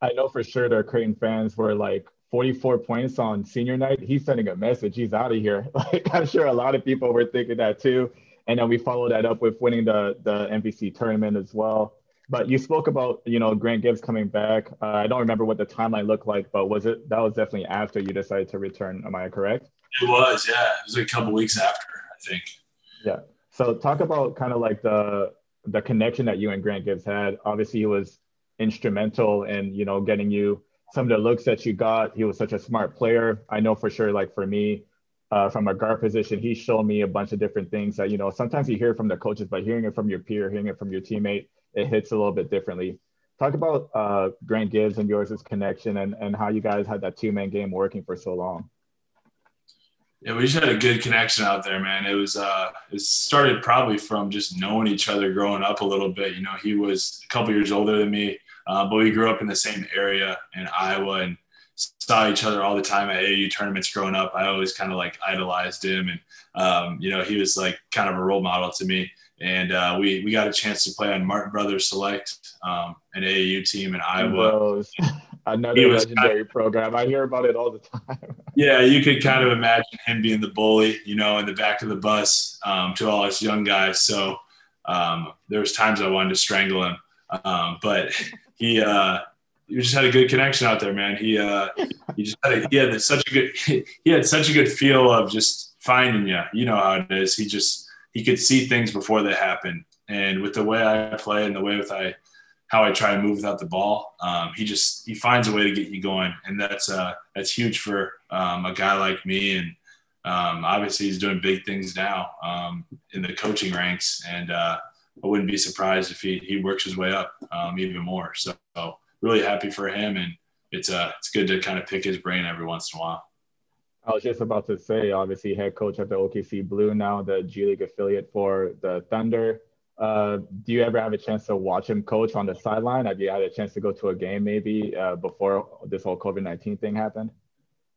I know for sure the Creighton fans were like 44 points on senior night. He's sending a message. He's out of here. (laughs) Like I'm sure a lot of people were thinking that too. And then we followed that up with winning the the MVC tournament as well. But you spoke about you know Grant Gibbs coming back. Uh, I don't remember what the timeline looked like, but was it that was definitely after you decided to return? Am I correct? It was, yeah. It was a couple weeks after, I think. Yeah. So talk about kind of like the the connection that you and Grant Gibbs had. Obviously, he was instrumental in you know getting you some of the looks that you got. He was such a smart player. I know for sure. Like for me, uh, from a guard position, he showed me a bunch of different things that you know sometimes you hear from the coaches, but hearing it from your peer, hearing it from your teammate, it hits a little bit differently. Talk about uh, Grant Gibbs and yours' connection and, and how you guys had that two man game working for so long. Yeah, we just had a good connection out there, man. It was uh it started probably from just knowing each other growing up a little bit. You know, he was a couple years older than me, uh, but we grew up in the same area in Iowa and saw each other all the time at AAU tournaments growing up. I always kind of like idolized him, and um, you know, he was like kind of a role model to me. And uh, we we got a chance to play on Martin Brothers Select, um, an AAU team in Iowa. (laughs) Another He was legendary program. I hear about it all the time. (laughs) Yeah, you could kind of imagine him being the bully, you know, in the back of the bus um, to all us young guys. So um, there was times I wanted to strangle him, um, but he uh, he just had a good connection out there, man. He uh, he just had a, he had such a good (laughs) he had such a good feel of just finding you. You know how it is. He just he could see things before they happen, and with the way I play and the way with I how I try to move without the ball. Um, he just he finds a way to get you going, and that's uh, that's huge for um, a guy like me. And um, obviously, he's doing big things now um, in the coaching ranks, and uh, I wouldn't be surprised if he he works his way up um, even more. So, really happy for him, and it's uh it's good to kind of pick his brain every once in a while. I was just about to say, obviously, head coach at the OKC Blue now, the G League affiliate for the Thunder. Uh, do you ever have a chance to watch him coach on the sideline? Have you had a chance to go to a game maybe uh, before this whole COVID 19 thing happened?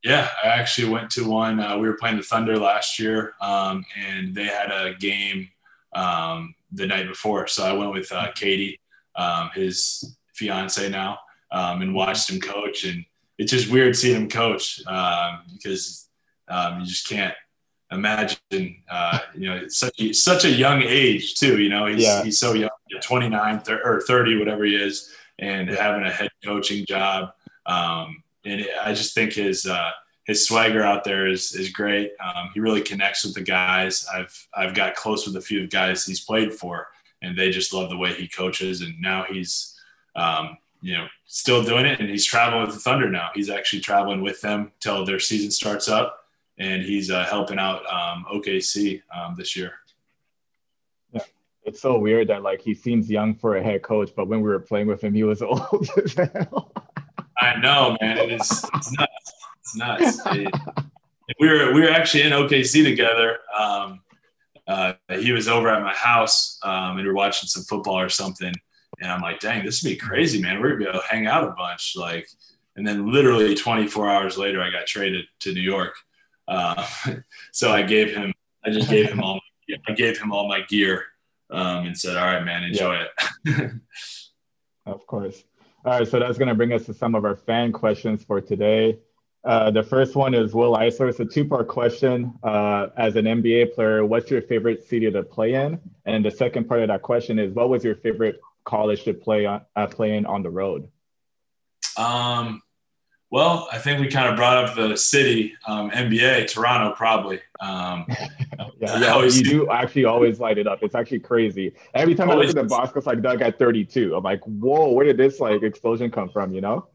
Yeah, I actually went to one. Uh, we were playing the Thunder last year, um, and they had a game um, the night before. So I went with uh, Katie, um, his fiance now, um, and watched him coach. And it's just weird seeing him coach um, because um, you just can't imagine, uh, (laughs) you know, such a, such a young age too. You know, he's Yeah. he's so young, 29 thir- or 30, whatever he is, and having a head coaching job. Um, and I just think his uh, his swagger out there is is great. Um, he really connects with the guys. I've I've got close with a few of guys he's played for, and they just love the way he coaches. And now he's um, you know still doing it, and he's traveling with the Thunder now. He's actually traveling with them till their season starts up, and he's uh, helping out um, OKC um, this year. Yeah. It's so weird that like he seems young for a head coach, but when we were playing with him, he was (laughs) old as hell. I know, man. It is it's nuts. It's nuts. It- we were we were actually in OKC together. Um, uh, he was over at my house um, and we were watching some football or something. And I'm like, dang, this would be crazy, man. We're gonna be able to hang out a bunch. Like, and then literally 24 hours later, I got traded to New York. Uh, (laughs) so I gave him, I just gave him all, (laughs) I gave him all my gear um, and said, all right, man, enjoy it. (laughs) Of course. All right, so that's going to bring us to some of our fan questions for today. Uh, the first one is Will Eisler. It's a two-part question. Uh, as an NBA player, what's your favorite city to play in? And the second part of that question is, what was your favorite college to play on, uh, play in on the road? Um, well, I think we kind of brought up the city, um, NBA, Toronto, probably. Um, (laughs) (laughs) Yeah, yeah, always you do actually always light it up. It's actually crazy. Every time I look at the box, it's like Doug at 32. I'm like, whoa, where did this like explosion come from? You know?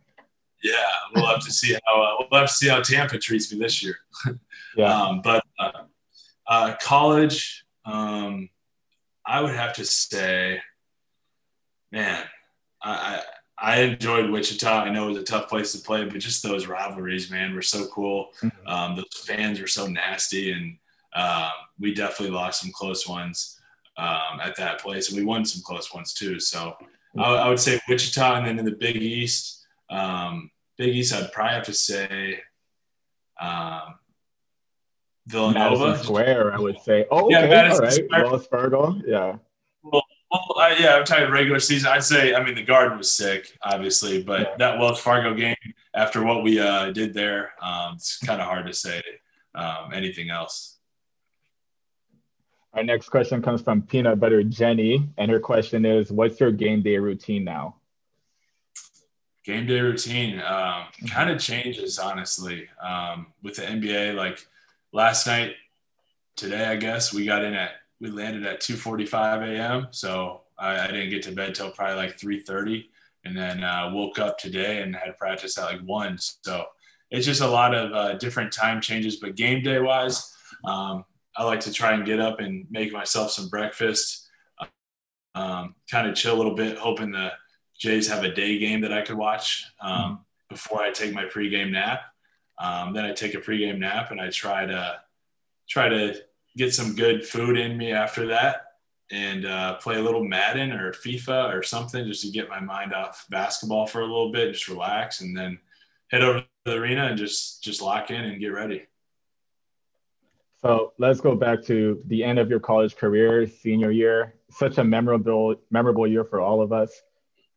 yeah, we'll have to see how uh, we'll have to see how Tampa treats me this year. (laughs) Yeah. Um, but uh, uh, college, um, I would have to say, man, I, I enjoyed Wichita. I know it was a tough place to play, but just those rivalries, man, were so cool. Mhm. Um, those fans were so nasty, and um, we definitely lost some close ones um, at that place, and we won some close ones too. So I, I would say Wichita, and then in the Big East, um, Big East, I'd probably have to say um, Villanova. Madison Square, I would say. Oh, Yeah, okay, Madison all right. Square. Wells Fargo, yeah. Well, I, yeah, I'm talking regular season. I'd say, I mean, the Garden was sick, obviously, but Yeah. that Wells Fargo game, after what we uh, did there, um, it's kind of hard to say um, anything else. Our next question comes from Peanut Butter Jenny, and her question is, "What's your game day routine now?" Game day routine um, kind of changes, honestly, um, with the NBA. Like last night, today, I guess we got in at we landed at 2:45 a.m. So I, I didn't get to bed till probably like 3:30, and then uh, woke up today and had practice at like one. So it's just a lot of uh, different time changes. But game day wise, um, I like to try and get up and make myself some breakfast, um, kind of chill a little bit, hoping the Jays have a day game that I could watch um, before I take my pregame nap. Um, then I take a pregame nap and I try to try to get some good food in me after that and uh, play a little Madden or FIFA or something just to get my mind off basketball for a little bit, just relax, and then head over to the arena and just just lock in and get ready. So let's go back to the end of your college career, senior year. Such a memorable, memorable year for all of us.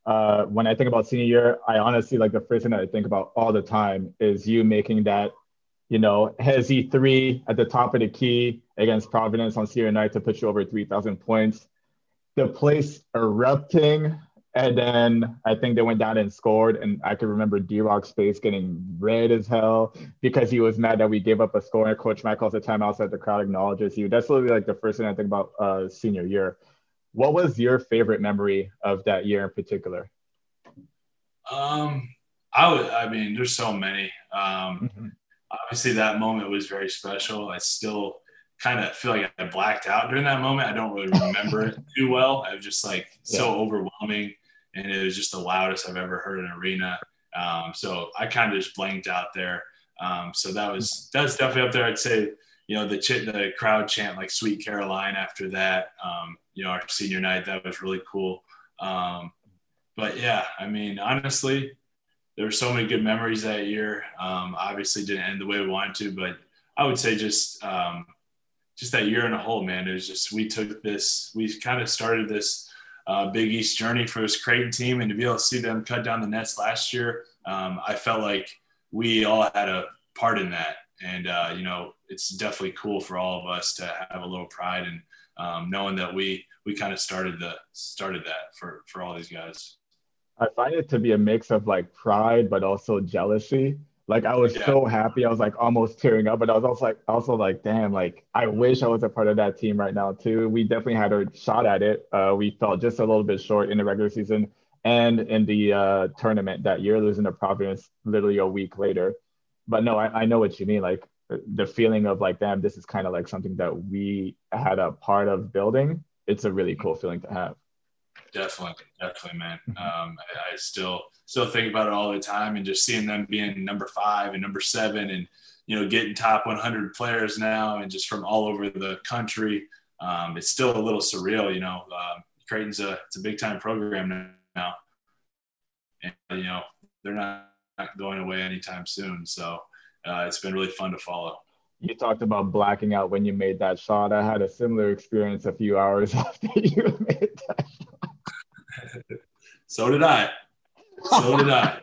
Uh, when I think about senior year, I honestly like the first thing that I think about all the time is you making that, you know, Hezi three at the top of the key against Providence on senior night to put you over 3,000 points. The place erupting. And then I think they went down and scored. And I can remember D Rock's face getting red as hell because he was mad that we gave up a score. And Coach Matt calls a timeout so that the crowd acknowledges you. That's literally like the first thing I think about uh, senior year. What was your favorite memory of that year in particular? Um, I would, I mean, there's so many. Um, obviously, that moment was very special. I still kind of feel like I blacked out during that moment. I don't really (laughs) remember it too well. I was just like so overwhelming, and it was just the loudest I've ever heard in an arena. Um, so I kind of just blanked out there. Um, so that was that's definitely up there. I'd say you know the ch- the crowd chant like "Sweet Caroline" after that. Um, you know our senior night that was really cool. Um, but yeah, I mean honestly, there were so many good memories that year. Um, obviously didn't end the way we wanted to, but I would say just um, just that year in a whole, man. It was just we took this, we kind of started this uh, Big East journey for this Creighton team, and to be able to see them cut down the nets last year, um, I felt like we all had a part in that, and uh, you know it's definitely cool for all of us to have a little pride and um, knowing that we we kind of started the started that for for all these guys. I find it to be a mix of like pride, but also jealousy. Like I was yeah. so happy, I was like almost tearing up, but I was also like also like, damn, like I wish I was a part of that team right now too. We definitely had a shot at it. Uh, we fell just a little bit short in the regular season and in the uh, tournament that year, losing to Providence literally a week later. But no, I, I know what you mean. Like the feeling of like, damn, this is kind of like something that we had a part of building. It's a really cool feeling to have. Definitely, definitely, man. Mm-hmm. Um, I, I, still still think about it all the time, and just seeing them being number five and number seven, and you know, getting top 100 players now, and just from all over the country. Um, it's still a little surreal, you know. Um, Creighton's a it's a big time program now, and you know they're not, not going away anytime soon. So uh, it's been really fun to follow. You talked about blacking out when you made that shot. I had a similar experience a few hours (laughs) after you made that shot. so did I. So did I.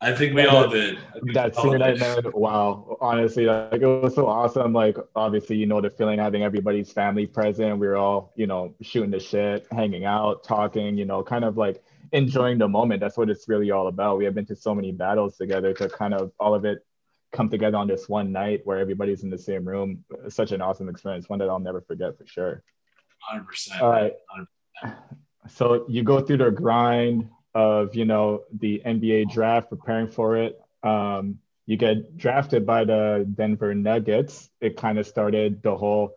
I think we all did. That scene I man, wow. Honestly, like it was so awesome. Like obviously, you know the feeling having everybody's family present. We were all, you know, shooting the shit, hanging out, talking, you know, kind of like enjoying the moment. That's what it's really all about. We have been to so many battles together to kind of all of it come together on this one night where everybody's in the same room. Such an awesome experience, one that I'll never forget for sure. 100%. All right. 100%. So you go through the grind of, you know, the NBA draft, preparing for it. Um, you get drafted by the Denver Nuggets. It kind of started the whole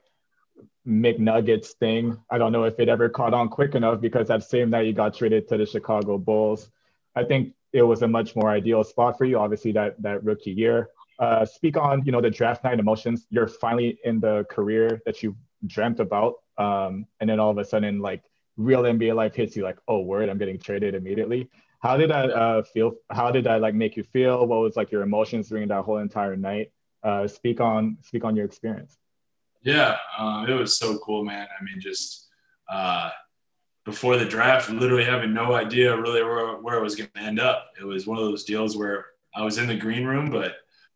McNuggets thing. I don't know if it ever caught on quick enough because that same night you got traded to the Chicago Bulls. I think it was a much more ideal spot for you, obviously that that rookie year. Uh, speak on you know the draft night emotions. You're finally in the career that you dreamt about, um, and then all of a sudden like real NBA life hits you like, oh word, I'm getting traded immediately. How did that uh, feel? How did that like make you feel? What was like your emotions during that whole entire night? Uh, speak on speak on your experience. Yeah, uh, it was so cool, man. I mean, just uh, before the draft, literally having no idea really where, where it was going to end up. It was one of those deals where I was in the green room, but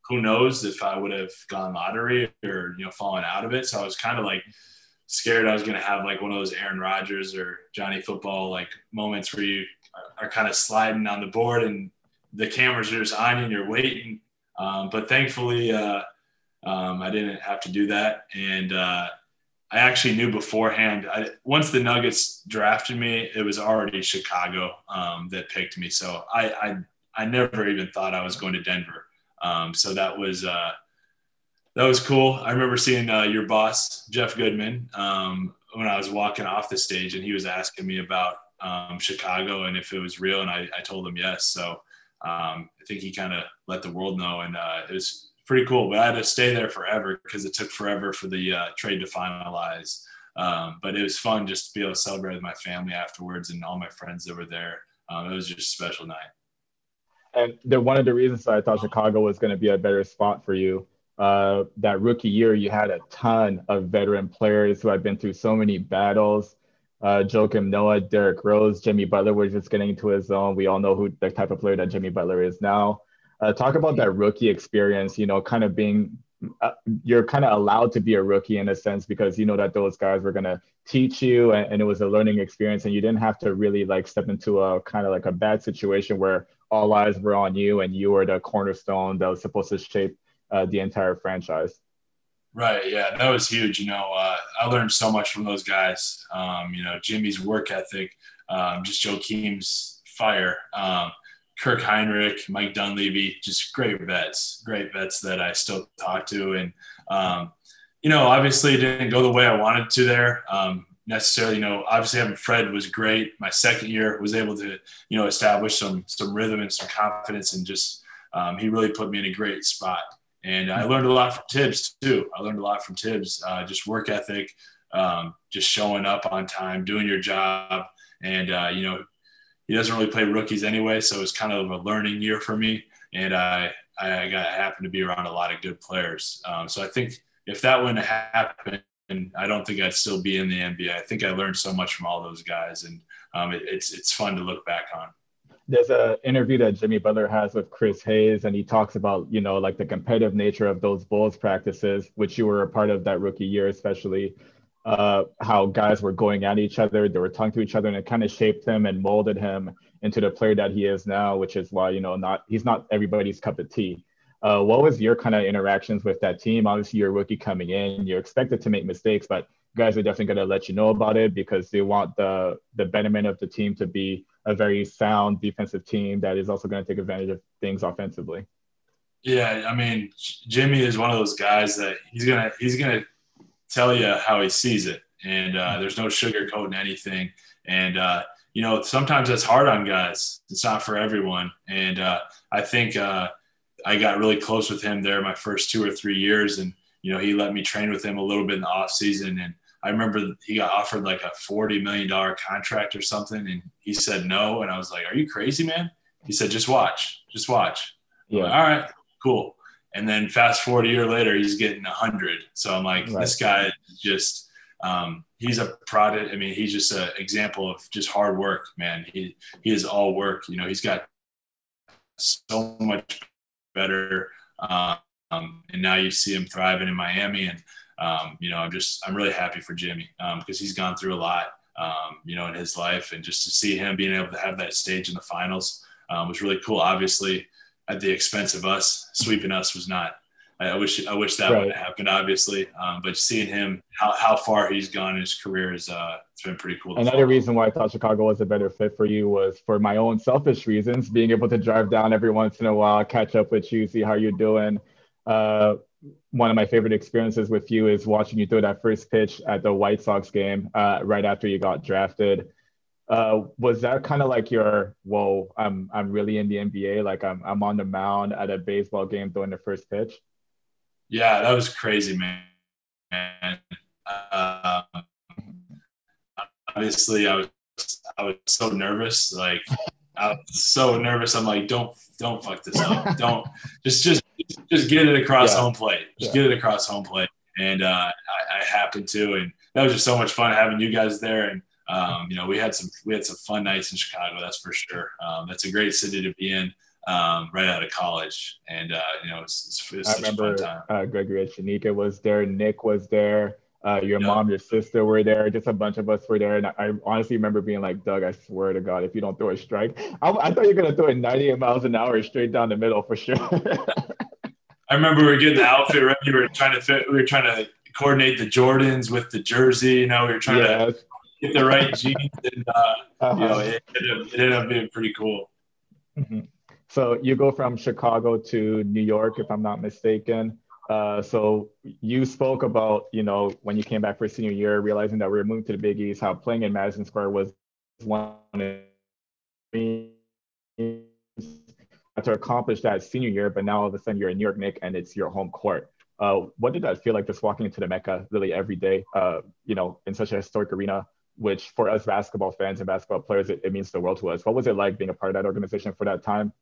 who knows if I would have gone lottery or you know fallen out of it. So I was kind of like scared I was going to have like one of those Aaron Rodgers or Johnny Football like moments where you are kind of sliding on the board and the cameras are just on you and you're waiting. Um, but thankfully, uh, um, I didn't have to do that. And uh, I actually knew beforehand. I, once the Nuggets drafted me, it was already Chicago um, that picked me. So I, I, I never even thought I was going to Denver. Um, so that was uh, that was cool. I remember seeing uh, your boss Jeff Goodman um, when I was walking off the stage, and he was asking me about um, Chicago and if it was real, and I, I told him yes. So um, I think he kind of let the world know, and uh, it was pretty cool. But I had to stay there forever because it took forever for the uh, trade to finalize. Um, but it was fun just to be able to celebrate with my family afterwards and all my friends that were there. Um, it was just a special night. And the, one of the reasons I thought Chicago was going to be a better spot for you, uh, that rookie year, you had a ton of veteran players who had been through so many battles. Uh, Joakim Noah, Derrick Rose, Jimmy Butler was just getting into his zone. We all know who the type of player that Jimmy Butler is now. Uh, talk about that rookie experience, you know, kind of being, uh, you're kind of allowed to be a rookie in a sense because you know that those guys were going to teach you and, and, it was a learning experience and you didn't have to really like step into a kind of like a bad situation where all eyes were on you and you were the cornerstone that was supposed to shape uh, the entire franchise. Right. Yeah, that was huge. You know, uh, I learned so much from those guys. Um, you know, Jimmy's work ethic, um, just Joakim's fire. Um, Kirk Hinrich, Mike Dunleavy, just great vets, great vets that I still talk to. And, um, you know, obviously it didn't go the way I wanted to there. Necessarily, you know, obviously having Fred was great. My second year was able to, you know, establish some, some rhythm and some confidence and just, um, he really put me in a great spot. And I learned a lot from Thibs too. I learned a lot from Thibs, uh, just work ethic, um, just showing up on time, doing your job, and uh, you know he doesn't really play rookies anyway, so it's kind of a learning year for me. And I I got happened to be around a lot of good players. Um, so I think if that wouldn't happen, I don't think I'd still be in the NBA. I think I learned so much from all those guys, and um, it, it's it's fun to look back on. there's a interview that Jimmy Butler has with Chris Haynes, and he talks about you know like the competitive nature of those Bulls practices, which you were a part of that rookie year, especially. Uh, how guys were going at each other, they were talking to each other, and it kind of shaped him and molded him into the player that he is now, which is why you know not he's not everybody's cup of tea. Uh, what was your kind of interactions with that team? Obviously, you're a rookie coming in, you're expected to make mistakes, but guys are definitely going to let you know about it because they want the the betterment of the team to be a very sound defensive team that is also going to take advantage of things offensively. Yeah, I mean, Jimmy is one of those guys that he's gonna he's gonna tell you how he sees it, and uh, there's no sugarcoating anything. And uh, you know, sometimes that's hard on guys. It's not for everyone. And uh, I think uh, I got really close with him there my first two or three years, and you know, he let me train with him a little bit in the off season. And I remember he got offered like a forty million dollar contract or something, and he said no. And I was like, "Are you crazy, man?" He said, "Just watch, just watch." Yeah. Like, All right, cool. And then fast forward a year later, he's getting a hundred. So I'm like, right. this guy just um, he's a product. I mean, he's just an example of just hard work, man. He he is all work. You know, he's got so much better, um, and now you see him thriving in Miami. And um, you know, I'm just I'm really happy for Jimmy because um, he's gone through a lot, um, you know, in his life, and just to see him being able to have that stage in the finals um, was really cool. Obviously, at the expense of us, sweeping us was not I wish I wish that right. would have happened, obviously. Um, but seeing him how, how far he's gone in his career is uh, it's been pretty cool. Another follow. reason why I thought Chicago was a better fit for you was for my own selfish reasons, being able to drive down every once in a while, catch up with you, see how you're doing. Uh, one of my favorite experiences with you is watching you throw that first pitch at the White Sox game uh, right after you got drafted. Uh, was that kind of like your whoa? I'm I'm really in the NBA. Like I'm I'm on the mound at a baseball game throwing the first pitch. Yeah, that was crazy, man. Uh, obviously, I was I was so nervous. Like I was so nervous. I'm like, don't don't fuck this up. (laughs) Don't just just just get it across yeah. home plate. Just yeah. get it across home plate. And uh, I, I happened to, and that was just so much fun having you guys there. And um, you know, we had some we had some fun nights in Chicago. That's for sure. Um, that's a great city to be in um, right out of college. And, uh, you know, it's, it's, it's a fun time. I remember uh, Gregory Shanika was there, Nick was there. Uh, your yep. mom, your sister were there. Just a bunch of us were there, and I, I, honestly remember being like, "Doug, I swear to God, if you don't throw a strike, I, I thought you were gonna throw it 98 miles an hour straight down the middle for sure." (laughs) I remember we were getting the outfit ready. We were trying to fit. We were trying to coordinate the Jordans with the jersey. You know, we were trying to get the right jeans, and uh, uh-huh. you know, it, it, ended up being pretty cool. Mm-hmm. So you go from Chicago to New York, if I'm not mistaken. Uh, so you spoke about, you know, when you came back for senior year, realizing that we were moving to the Big East, how playing in Madison Square was one to accomplish that senior year, but now all of a sudden you're in New York Knick and it's your home court. Uh, what did that feel like just walking into the Mecca really every day, uh, you know, in such a historic arena, which for us basketball fans and basketball players, it, it means the world to us. What was it like being a part of that organization for that time?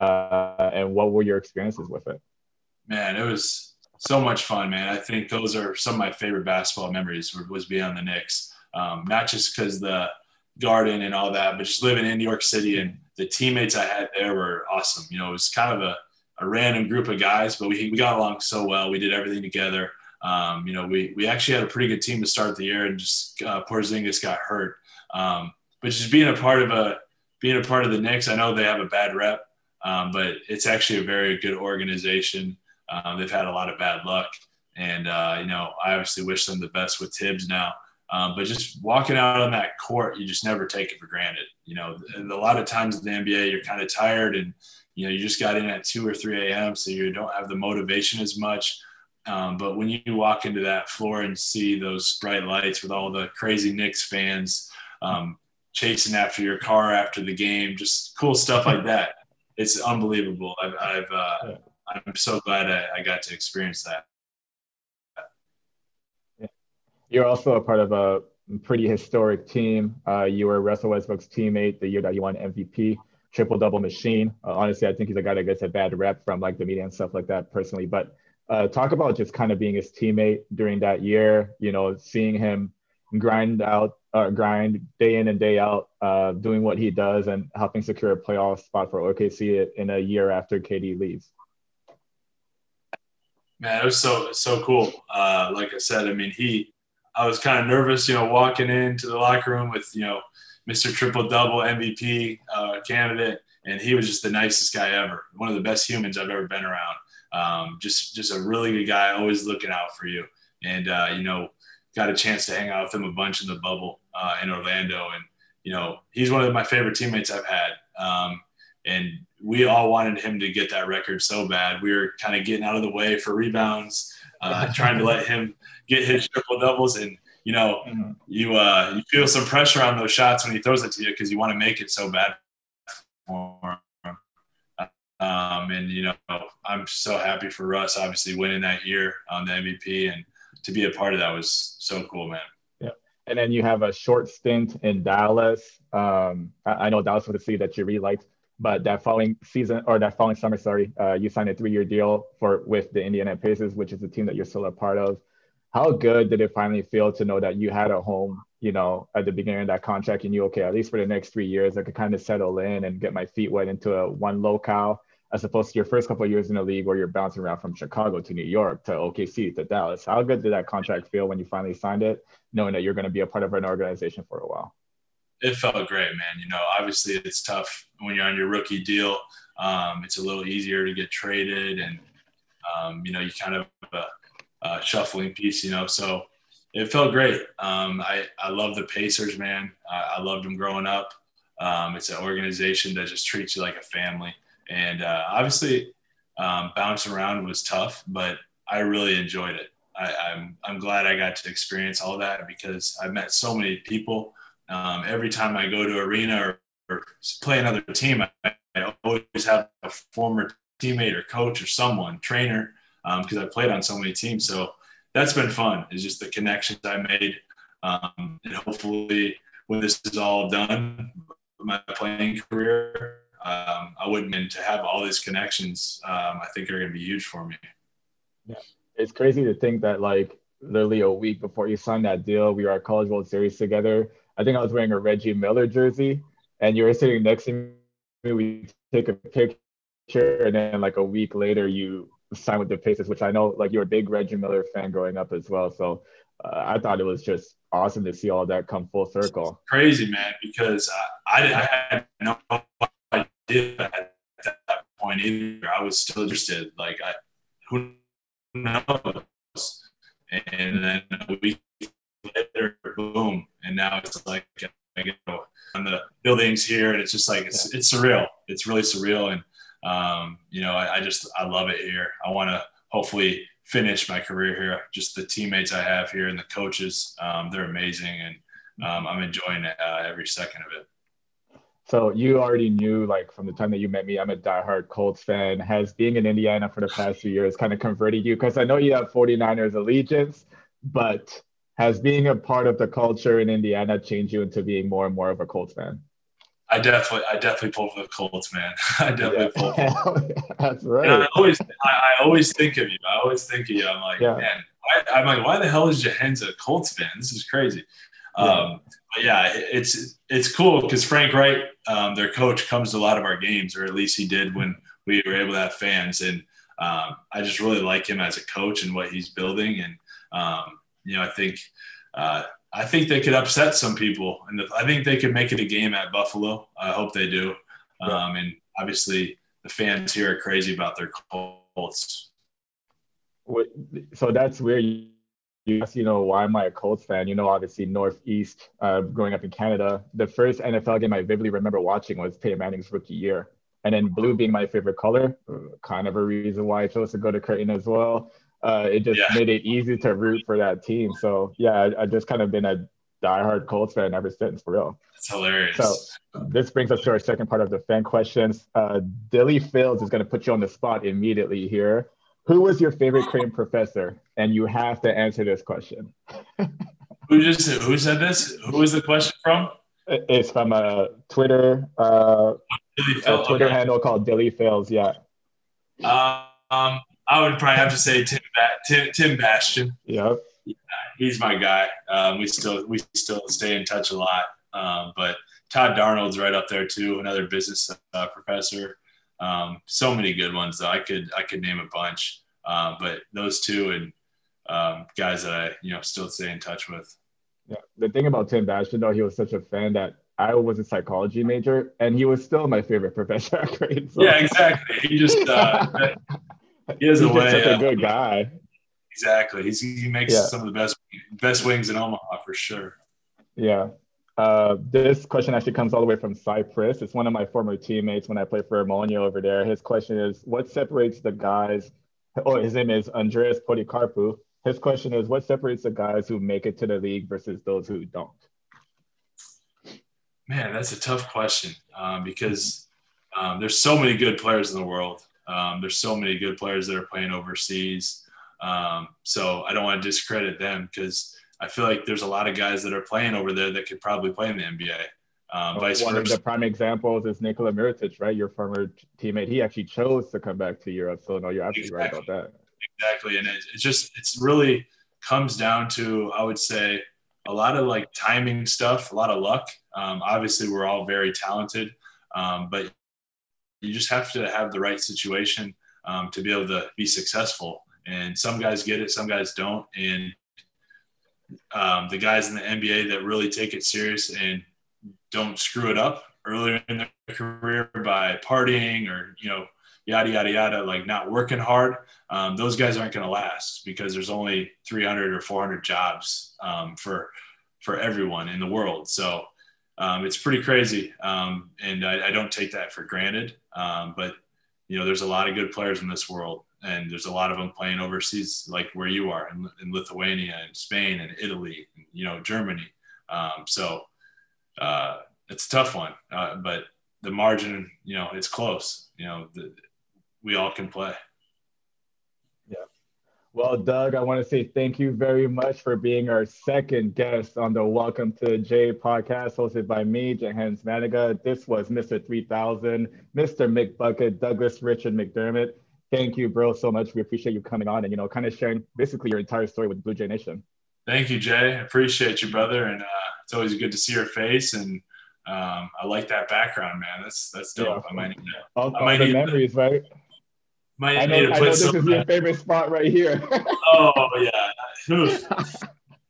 uh, and what were your experiences with it? Man, it was so much fun, man. I think those are some of my favorite basketball memories was being on the Knicks. Um, not just because the garden and all that, but just living in New York City and the teammates I had there were awesome. You know, it was kind of a, a random group of guys, but we, we got along so well. We did everything together. Um, you know, we, we actually had a pretty good team to start the year and just uh, Porzingis got hurt. Um, but just being a part of a, being a part of the Knicks, I know they have a bad rep, um, but it's actually a very good organization. Um, they've had a lot of bad luck, and uh, you know I obviously wish them the best with Thibs now. Um, but just walking out on that court, you just never take it for granted. You know, and a lot of times in the NBA, you're kind of tired, and you know you just got in at two or three a.m., so you don't have the motivation as much. Um, but when you walk into that floor and see those bright lights with all the crazy Knicks fans um, chasing after your car after the game, just cool stuff like that it's unbelievable. I've, I've uh. I'm so glad I, I, got to experience that. You're also a part of a pretty historic team. Uh, you were Russell Westbrook's teammate the year that you won MVP, triple double machine. Uh, honestly, I think he's a guy that gets a bad rep from like the media and stuff like that personally. But uh, talk about just kind of being his teammate during that year. You know, seeing him grind out uh, grind day in and day out, uh, doing what he does and helping secure a playoff spot for OKC in a year after KD leaves? Man, it was so so cool. Uh, like I said, I mean, he, I was kind of nervous, you know, walking into the locker room with you know Mr. Triple Double MVP uh, candidate, and he was just the nicest guy ever. One of the best humans I've ever been around. Um, just just a really good guy, always looking out for you. And uh, you know, got a chance to hang out with him a bunch in the bubble uh, in Orlando, and you know, he's one of my favorite teammates I've had. Um, and we all wanted him to get that record so bad. We were kind of getting out of the way for rebounds, uh, (laughs) trying to let him get his triple doubles. And you know, mm-hmm. you uh, you feel some pressure on those shots when he throws it to you because you want to make it so bad for him. Um, and you know, I'm so happy for Russ, obviously winning that year on the MVP, and to be a part of that was so cool, man. Yeah, and then you have a short stint in Dallas. Um, I, I know Dallas was a city that you really liked, but that following season or that following summer, sorry, uh, you signed a three-year deal for with the Indiana Pacers, which is the team that you're still a part of. How good did it finally feel to know that you had a home, you know, at the beginning of that contract? You knew, okay, at least for the next three years, I could kind of settle in and get my feet wet into a one locale as opposed to your first couple of years in the league where you're bouncing around from Chicago to New York to OKC to Dallas. How good did that contract feel when you finally signed it, knowing that you're going to be a part of an organization for a while? It felt great, man. You know, obviously it's tough when you're on your rookie deal. Um, it's a little easier to get traded, and um, you know, you kind of a, a, shuffling piece. You know, so it felt great. Um, I I love the Pacers, man. I, I loved them growing up. Um, it's an organization that just treats you like a family. And uh, obviously, um, bouncing around was tough, but I really enjoyed it. I, I'm, I'm glad I got to experience all that because I met so many people. Um, every time I go to arena or, or play another team, I, I, always have a former teammate or coach or someone, trainer, because um, I played on so many teams. So that's been fun. It's just the connections I made, um, and hopefully, when this is all done, my playing career, um, I wouldn't mean to have all these connections. Um, I think are going to be huge for me. Yeah, it's crazy to think that like literally a week before you signed that deal, we were at College World Series together. I think I was wearing a Reggie Miller jersey, and you were sitting next to me. We take a picture, and then like a week later, you signed with the Pacers, which I know like you're a big Reggie Miller fan growing up as well. So uh, I thought it was just awesome to see all that come full circle. It's crazy, man, because I, I, I had no idea at that point either. I was still interested. Like, I, who knows? And then a week later, boom, and now it's like I go on the buildings here, and it's just like it's it's surreal. It's really surreal, and um, you know, I, I just I love it here. I want to hopefully finish my career here. Just the teammates I have here and the coaches, um, they're amazing, and um, I'm enjoying uh, every second of it. So you already knew, like from the time that you met me, I'm a diehard Colts fan. Has being in Indiana for the past few years kind of converted you? Because I know you have 49ers allegiance, but has being a part of the culture in Indiana changed you into being more and more of a Colts fan? I definitely, I definitely pull for the Colts, man. (laughs) I definitely yeah. pull. (laughs) That's right. I always, I, I, always think of you. I always think of you. I'm like, yeah. man, I, am like, why the hell is Jahen's a Colts fan? This is crazy. Yeah. Um, but yeah, it's it's cool because Frank Reich, um, their coach, comes to a lot of our games, or at least he did when we were able to have fans. And um, I just really like him as a coach and what he's building. And um, you know, I think uh, I think they could upset some people, and I think they could make it a game at Buffalo. I hope they do. Um, and obviously, the fans here are crazy about their Colts. So that's where you you ask, you know, why am I a Colts fan? You know, obviously Northeast, uh, growing up in Canada, the first NFL game I vividly remember watching was Peyton Manning's rookie year. And then blue being my favorite color, kind of a reason why I chose to go to Creighton as well. Uh, it just yeah. made it easy to root for that team. So yeah, I, I just kind of been a diehard Colts fan ever since, for real. It's hilarious. So this brings us to our second part of the fan questions. Uh, Dilly Fields is going to put you on the spot immediately here. Who was your favorite Creighton professor? And you have to answer this question. (laughs) who just who said this? Who was the question from? It's from a Twitter uh, a Twitter okay. handle called Dilly Fails. Yeah. Um, I would probably have to say Tim Tim, Tim Bastion. Yep. Yeah, he's my guy. Um, we still we still stay in touch a lot. Um, but Todd Darnold's right up there too, another business uh, professor. Um, so many good ones though. I could I could name a bunch, uh, but those two and um, guys that I you know still stay in touch with. Yeah, the thing about Tim Basham though, he was such a fan that I was a psychology major, and he was still my favorite (laughs) professor at grade. So. Yeah, exactly. He just uh, (laughs) he has He's a way. such a good guy. Exactly. He's, he makes Yeah. some of the best best wings in Omaha for sure. Yeah. Uh, this question actually comes all the way from Cyprus. It's one of my former teammates when I played for Omonia over there. His question is, what separates the guys? Oh, his name is Andreas Policarpou. His question is, what separates the guys who make it to the league versus those who don't? Man, that's a tough question um, because um, there's so many good players in the world. Um, there's so many good players that are playing overseas. Um, so I don't want to discredit them because I feel like there's a lot of guys that are playing over there that could probably play in the NBA. Um, vice One of the prime examples is Nikola Mirotic, right? Your former teammate. He actually chose to come back to Europe. So no, you're absolutely right about that. exactly and it, it just it's really comes down to i would say a lot of like timing stuff a lot of luck um, obviously we're all very talented um, but you just have to have the right situation um, to be able to be successful and some guys get it some guys don't and um, the guys in the nba that really take it serious and don't screw it up earlier in their career by partying or you know yada yada yada like not working hard um, those guys aren't going to last because there's only 300 or 400 jobs um, for for everyone in the world. So um, it's pretty crazy, um, and I, I, don't take that for granted. Um, but you know, there's a lot of good players in this world, and there's a lot of them playing overseas, like where you are in, in Lithuania and Spain and Italy, and, you know, Germany. Um, so uh, it's a tough one, uh, but the margin, you know, it's close. You know, the, we all can play. Well, Doug, I want to say thank you very much for being our second guest on the Welcome to Jay podcast hosted by me, Jahenns Manigat. This was Mr. 3000, Mr. McBucket, Douglas Richard McDermott. Thank you, bro, so much. We appreciate you coming on and, you know, kind of sharing basically your entire story with Blue Jay Nation. Thank you, Jay. Appreciate you, brother. And uh, it's always good to see your face. And um, I like that background, man. That's that's dope. Yeah. I might need to, All, I all might the need- memories, right? Might I need know, to I put this is your favorite spot right here. (laughs) oh yeah.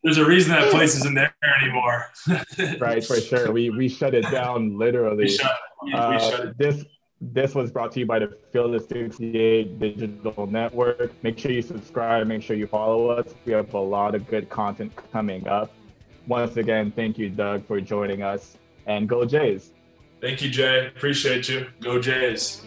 There's a reason that place isn't there anymore. (laughs) right, for sure. We we shut it down literally. we shut, we, Uh, we shut it. this this was brought to you by the Field of 68 Digital Network. Make sure you subscribe. Make sure you follow us. We have a lot of good content coming up. Once again, thank you, Doug, for joining us. And go Jays. Thank you, Jay. Appreciate you. Go Jays.